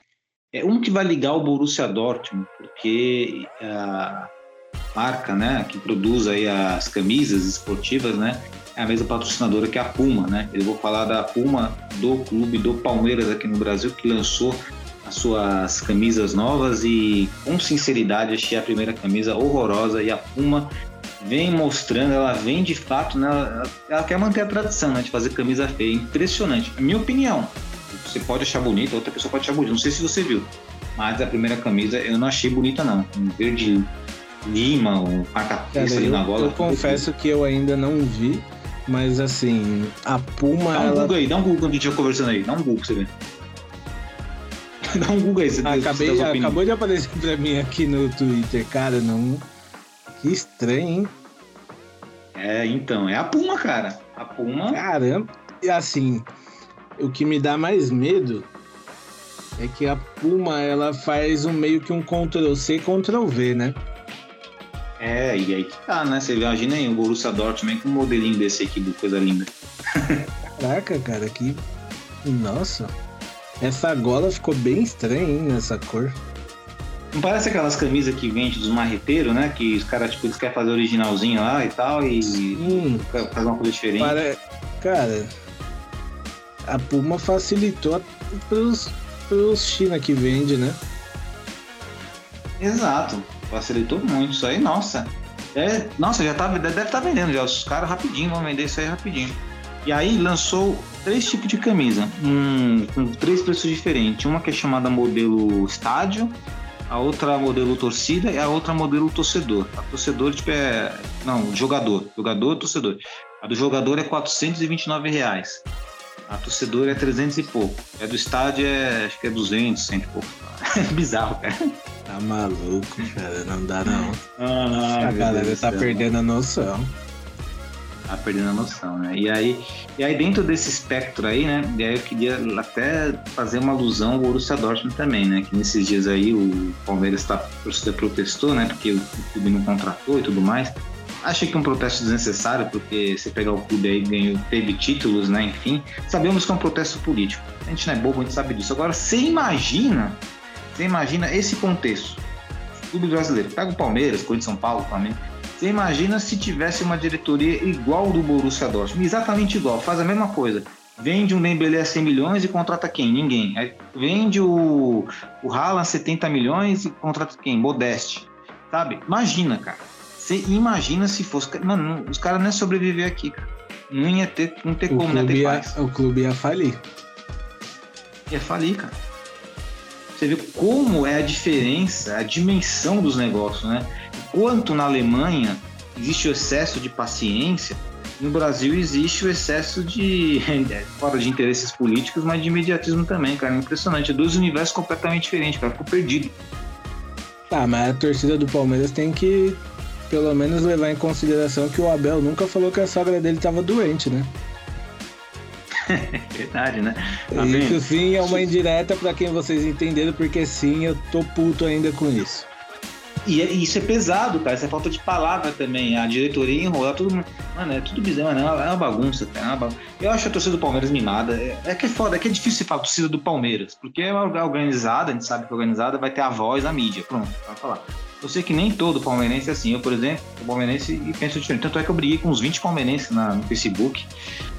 É um que vai ligar o Borussia Dortmund, porque a marca, né, que produz aí as camisas esportivas, né, é a mesma patrocinadora que a Puma, né? Eu vou falar da Puma do clube do Palmeiras aqui no Brasil que lançou as suas camisas novas e com sinceridade achei a primeira camisa horrorosa e a Puma vem mostrando, ela vem de fato, né, ela, ela quer manter a tradição né, de fazer camisa feia, impressionante. A minha opinião, você pode achar bonita, outra pessoa pode achar bonita, não sei se você viu, mas a primeira camisa eu não achei bonita não, um verde lima, um marca-texto ali na gola. eu confesso que eu ainda não vi, mas assim, a Puma, Dá um ela. Google aí, dá um Google quando a gente conversando aí, dá um Google pra você ver. dá um Google aí, você Acabei, acabou de aparecer pra mim aqui no Twitter, cara, não. Que estranho, hein? É, então, é a Puma, cara. A Puma. Caramba. E assim, o que me dá mais medo é que a Puma ela faz um meio que um Ctrl C, Ctrl V, né? É, e aí que tá, né? Você imagina aí o Borussia Dortmund com um modelinho desse aqui, do coisa linda. Caraca, cara, que. Nossa. Essa gola ficou bem estranha, hein, nessa cor. Não parece aquelas camisas que vende dos marreteiros, né? Que os caras, tipo, eles querem fazer originalzinho lá e tal, e Hum, fazer uma coisa diferente. para... Cara, a Puma facilitou pros, pros China que vende, né? Exato. Facilitou muito isso aí, nossa. É, nossa, já tá, deve estar vendendo já. Os caras rapidinho vão vender isso aí rapidinho. E aí lançou três tipos de camisa, um, com três preços diferentes. Uma que é chamada modelo estádio, a outra modelo torcida e a outra modelo torcedor. A torcedor tipo é. Não, jogador. Jogador torcedor. A do jogador é 429 reais. A torcedor é 300 e pouco. A do estádio é. acho que é 200, 100 e pouco. É bizarro, cara. Tá maluco, cara, não dá não. Ah, a galera tá perdendo a noção. Tá perdendo a noção, né? E aí, e aí dentro desse espectro aí, né? E aí eu queria até fazer uma alusão ao Borussia Dortmund também, né? Que nesses dias aí o Palmeiras tá, a protestou, né? Porque o clube não contratou e tudo mais. Achei que um protesto desnecessário, porque você pegar o clube aí ganhou, teve títulos, né? Enfim, sabemos que é um protesto político. A gente não é bobo, a gente sabe disso. Agora, você imagina, você imagina esse contexto. Clube brasileiro, pega o Palmeiras, Corinthians, São Paulo, Flamengo. Você imagina se tivesse uma diretoria igual do Borussia Dortmund, exatamente igual, faz a mesma coisa. Vende um Dembélé a 100 milhões e contrata quem? Ninguém. Aí vende o, o Haaland 70 milhões e contrata quem? Modeste. Sabe? Imagina, cara. Você imagina se fosse. Mano, os caras não iam sobreviver aqui, cara. Não ia ter, não ter O como, clube, ter ia, paz. o clube ia falir. Ia falir, cara. Você vê como é a diferença, a dimensão dos negócios, né? Enquanto na Alemanha existe o excesso de paciência, no Brasil existe o excesso de, fora de interesses políticos, mas de imediatismo também, cara. É impressionante. É dois universos completamente diferentes, cara. Ficou perdido. Tá, mas a torcida do Palmeiras tem que pelo menos levar em consideração que o Abel nunca falou que a sogra dele tava doente, né? É verdade, né? Tá isso sim é uma indireta pra quem vocês entenderam, porque sim, eu tô puto ainda com isso. E é- isso é pesado, cara. Isso é falta de palavra também. A diretoria enrolar tudo. Mano, é tudo bizarro, mano. É uma, bagunça, cara. É uma bagunça. Eu acho a torcida do Palmeiras mimada. É, é que é foda, é que é difícil falar torcida do Palmeiras. Porque é organizada, a gente sabe que organizada, vai ter a voz da mídia. Pronto, vai falar. Eu sei que nem todo palmeirense é assim. Eu, por exemplo, sou palmeirense e penso diferente. Tanto é que eu briguei com uns 20 palmeirenses na- no Facebook.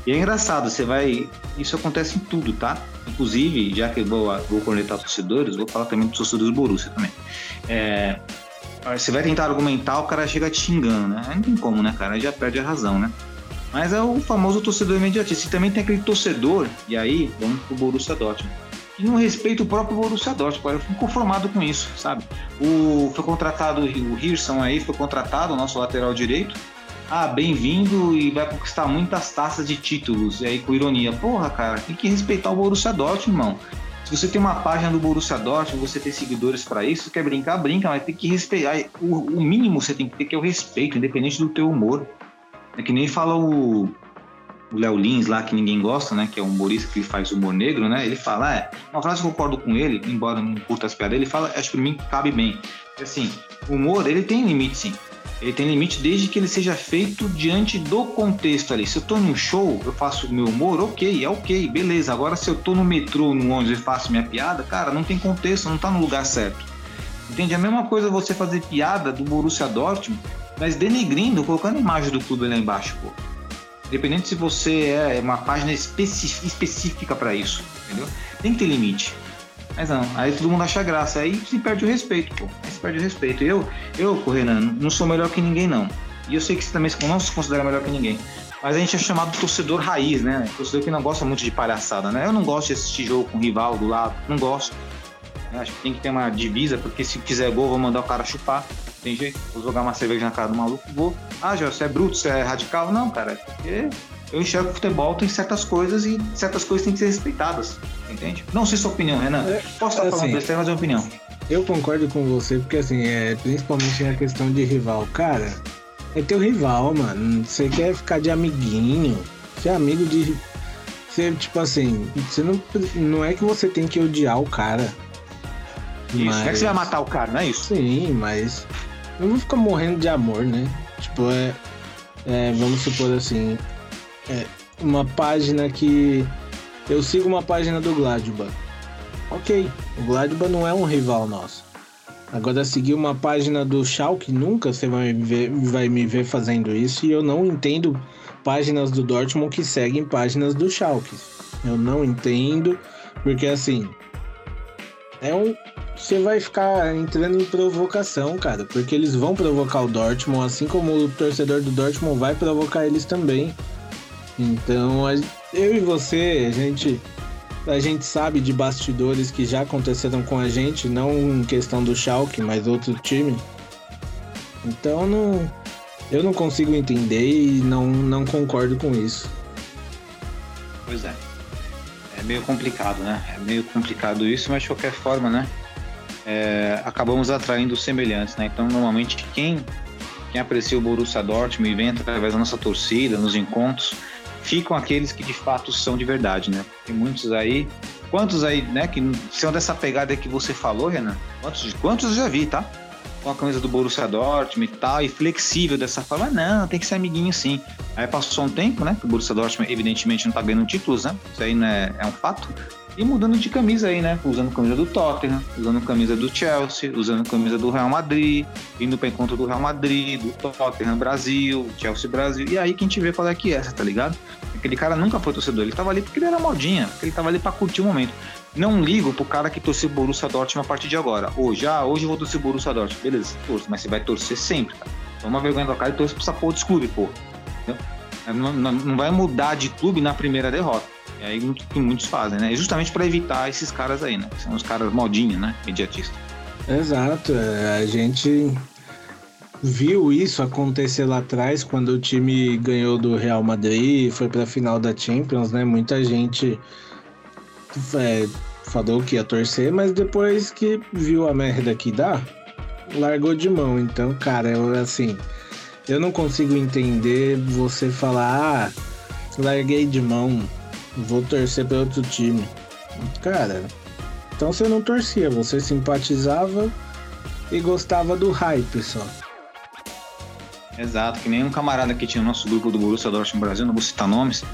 E é engraçado, você vai. Isso acontece em tudo, tá? Inclusive, já que eu vou, vou conectar torcedores, vou falar também dos torcedores do Borussia também. É, você vai tentar argumentar, o cara chega te xingando, né? Não tem como, né, cara? Aí já perde a razão, né? Mas é o famoso torcedor imediatista. E também tem aquele torcedor, e aí, vamos pro Borussia Dortmund, que não respeita o próprio Borussia Dortmund. cara. Eu fico conformado com isso, sabe? O, foi contratado, o Hirson aí foi contratado, o nosso lateral direito. Ah, bem-vindo e vai conquistar muitas taças de títulos. E aí, com ironia, porra, cara, tem que respeitar o Borussia Dortmund, irmão. Se você tem uma página do Borussia Dortmund, você tem seguidores para isso, quer brincar, brinca, mas tem que respeitar. O, o mínimo você tem que ter que é o respeito, independente do teu humor. É que nem fala o, Léo Lins lá, que ninguém gosta, né? Que é um humorista que faz humor negro, né? Ele fala, é, uma frase que eu concordo com ele, embora não curta as piadas, ele fala, acho que pra mim cabe bem. Assim, o humor, ele tem limite sim. Ele tem limite desde que ele seja feito diante do contexto ali. Se eu tô num show, eu faço meu humor, ok, é ok, beleza. Agora, se eu tô no metrô, no ônibus e faço minha piada, cara, não tem contexto, não tá no lugar certo. Entende? A mesma coisa você fazer piada do Borussia Dortmund, mas denegrindo, colocando a imagem do clube lá embaixo, pô. Independente se você é uma página específica para isso, entendeu? Tem que ter limite. Mas não, aí todo mundo acha graça, aí se perde o respeito, pô. Se perde o respeito. Eu, eu, Renan, não sou melhor que ninguém, não. E eu sei que você também não se considera melhor que ninguém. Mas a gente é chamado torcedor raiz, né? Torcedor que não gosta muito de palhaçada, né? Eu não gosto de assistir jogo com rival do lado, não gosto. Eu Acho que tem que ter uma divisa, porque se quiser gol, vou mandar o cara chupar. Tem jeito, vou jogar uma cerveja na cara do maluco, vou. Ah, já, você é bruto, você é radical? Não, cara, é porque eu enxergo que o futebol tem certas coisas e certas coisas têm que ser respeitadas, entende? Não sei sua opinião, Renan. É, Posso estar falando assim, besteira, mas é uma opinião. Eu concordo com você, porque assim, é, principalmente na questão de rival. Cara, é teu rival, mano. Você quer ficar de amiguinho, ser amigo de. Você, tipo assim, você não, não é que você tem que odiar o cara. Isso, não é que você vai matar o cara, não é isso? Sim, mas não vou ficar morrendo de amor, né? Tipo, é. é, vamos supor assim. É, uma página que. Eu sigo uma página do Gladbach. Ok, o Gladbach não é um rival nosso. Agora, seguir uma página do Schalke, nunca você vai, ver, vai me ver fazendo isso. E eu não entendo páginas do Dortmund que seguem páginas do Schalke. Eu não entendo, porque assim. É um, você vai ficar entrando em provocação, cara, porque eles vão provocar o Dortmund, assim como o torcedor do Dortmund vai provocar eles também. Então, eu e você, a gente a gente sabe de bastidores que já aconteceram com a gente, não em questão do Schalke, mas outro time. Então, não eu não consigo entender e não, não concordo com isso. Pois é. É meio complicado, né? É meio complicado isso, mas de qualquer forma, né? É, acabamos atraindo semelhantes, né? Então, normalmente, quem, quem aprecia o Borussia Dortmund e vem através da nossa torcida, nos encontros, ficam aqueles que de fato são de verdade, né? Tem muitos aí. Quantos aí, né, que são dessa pegada que você falou, Renan? Quantos, quantos eu já vi, tá? Com a camisa do Borussia Dortmund e tal, e flexível dessa forma. Ah, Não, tem que ser amiguinho sim. Aí passou um tempo, né? Que o Borussia Dortmund evidentemente não tá ganhando títulos, né? Isso aí né, é um fato. E mudando de camisa aí, né? Usando camisa do Tottenham, usando camisa do Chelsea, usando camisa do Real Madrid, indo para encontro do Real Madrid, do Tottenham Brasil, Chelsea Brasil. E aí que a gente vê qual é que é essa, tá ligado? Aquele cara nunca foi torcedor, ele tava ali porque ele era modinha, porque ele tava ali para curtir o momento. Não ligo pro cara que torceu Borussia Dortmund a partir de agora. Hoje, ah, hoje eu vou torcer Borussia Dortmund. Beleza, torço, mas você vai torcer sempre, cara. Toma vergonha da cara e torce pra essa porra desse clube, pô. Entendeu? Não, não, vai mudar de clube na primeira derrota. É aí que muitos fazem, né? Justamente para evitar esses caras aí, né? São os caras modinha, né? Mediatista. Exato, é, a gente viu isso acontecer lá atrás quando o time ganhou do Real Madrid e foi para a final da Champions, né? Muita gente é, falou que ia torcer, mas depois que viu a merda que dá, largou de mão. Então, cara, eu assim, eu não consigo entender você falar, ah, larguei de mão, vou torcer para outro time. Cara, então você não torcia, você simpatizava e gostava do hype só. Exato, que nem um camarada que tinha o nosso grupo do Borussia Dortmund Brasil, não vou citar nomes,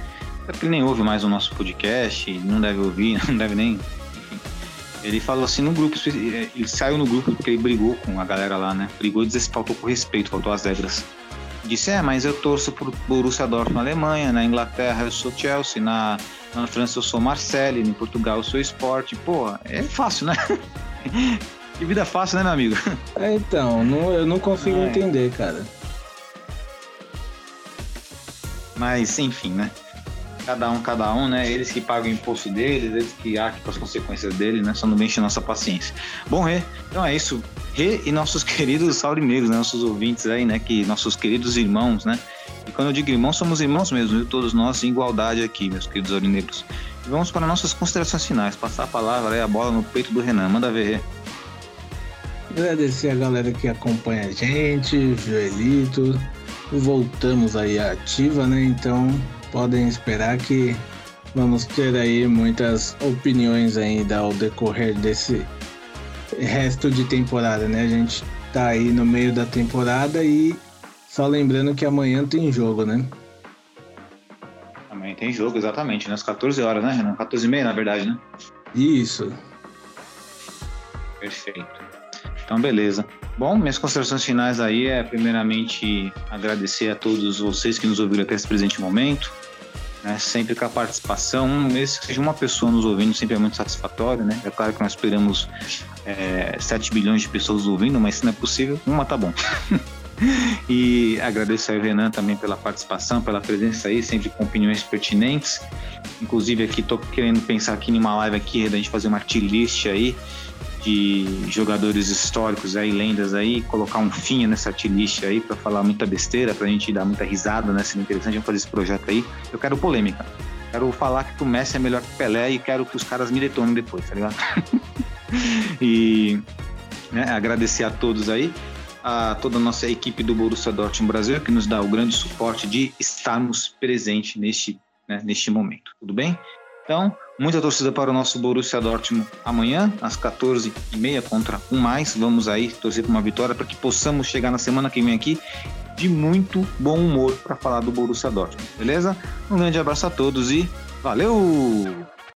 é porque ele nem ouve mais o nosso podcast, não deve ouvir, não deve nem. Ele falou assim no grupo, ele saiu no grupo porque ele brigou com a galera lá, né? Brigou e faltou com respeito, faltou as regras. Disse, é, mas eu torço pro Borussia Dortmund na Alemanha, na Inglaterra eu sou Chelsea, na, na França eu sou Marseille, em Portugal eu sou Sport. Pô, é fácil, né? que vida fácil, né, meu amigo? É, então, não- eu não consigo Ai. entender, cara. Mas, enfim, né? Cada um, cada um, né? Eles que pagam o imposto deles, eles que arquem com as consequências deles, né? Só não mexe nossa paciência. Bom, Rê, então é isso. Rê e nossos queridos saurinegros, né? Nossos ouvintes aí, né? Que nossos queridos irmãos, né? E quando eu digo irmãos, somos irmãos mesmo, viu? Todos nós em igualdade aqui, meus queridos aurinegros. E vamos para nossas considerações finais. Passar a palavra aí, a bola no peito do Renan. Manda ver, Rê. Agradecer a galera que acompanha a gente, Joelito. Voltamos aí ativa, né? Então, podem esperar que vamos ter aí muitas opiniões ainda ao decorrer desse resto de temporada, né? A gente tá aí no meio da temporada e só lembrando que amanhã tem jogo, né? Amanhã tem jogo, exatamente, né? Às 14 horas, né, Renan? 14 e meia, na verdade, né? Isso. Perfeito. Então, beleza. Bom, minhas considerações finais aí é, primeiramente, agradecer a todos vocês que nos ouviram até esse presente momento. Né? Sempre com a participação, mesmo que seja uma pessoa nos ouvindo, sempre é muito satisfatório, né? É claro que nós esperamos é, 7 bilhões de pessoas ouvindo, mas se não é possível, uma tá bom. e agradeço ao Renan também pela participação, pela presença aí, sempre com opiniões pertinentes. Inclusive aqui tô querendo pensar aqui numa live aqui, da gente fazer uma tier list aí de jogadores históricos aí, lendas aí, colocar um fim nessa tier list aí para falar muita besteira, pra gente dar muita risada, né? Seria interessante fazer esse projeto aí. Eu quero polêmica. Quero falar que o Messi é melhor que o Pelé e quero que os caras me detonem depois, tá ligado? e né, agradecer a todos aí, a toda a nossa equipe do Borussia Dortmund Brasil, que nos dá o grande suporte de estarmos presentes neste, né, neste momento. Tudo bem? Então, muita torcida para o nosso Borussia Dortmund amanhã, às 14h30 contra um mais. Vamos aí torcer por uma vitória para que possamos chegar na semana que vem aqui de muito bom humor para falar do Borussia Dortmund, beleza? Um grande abraço a todos e valeu!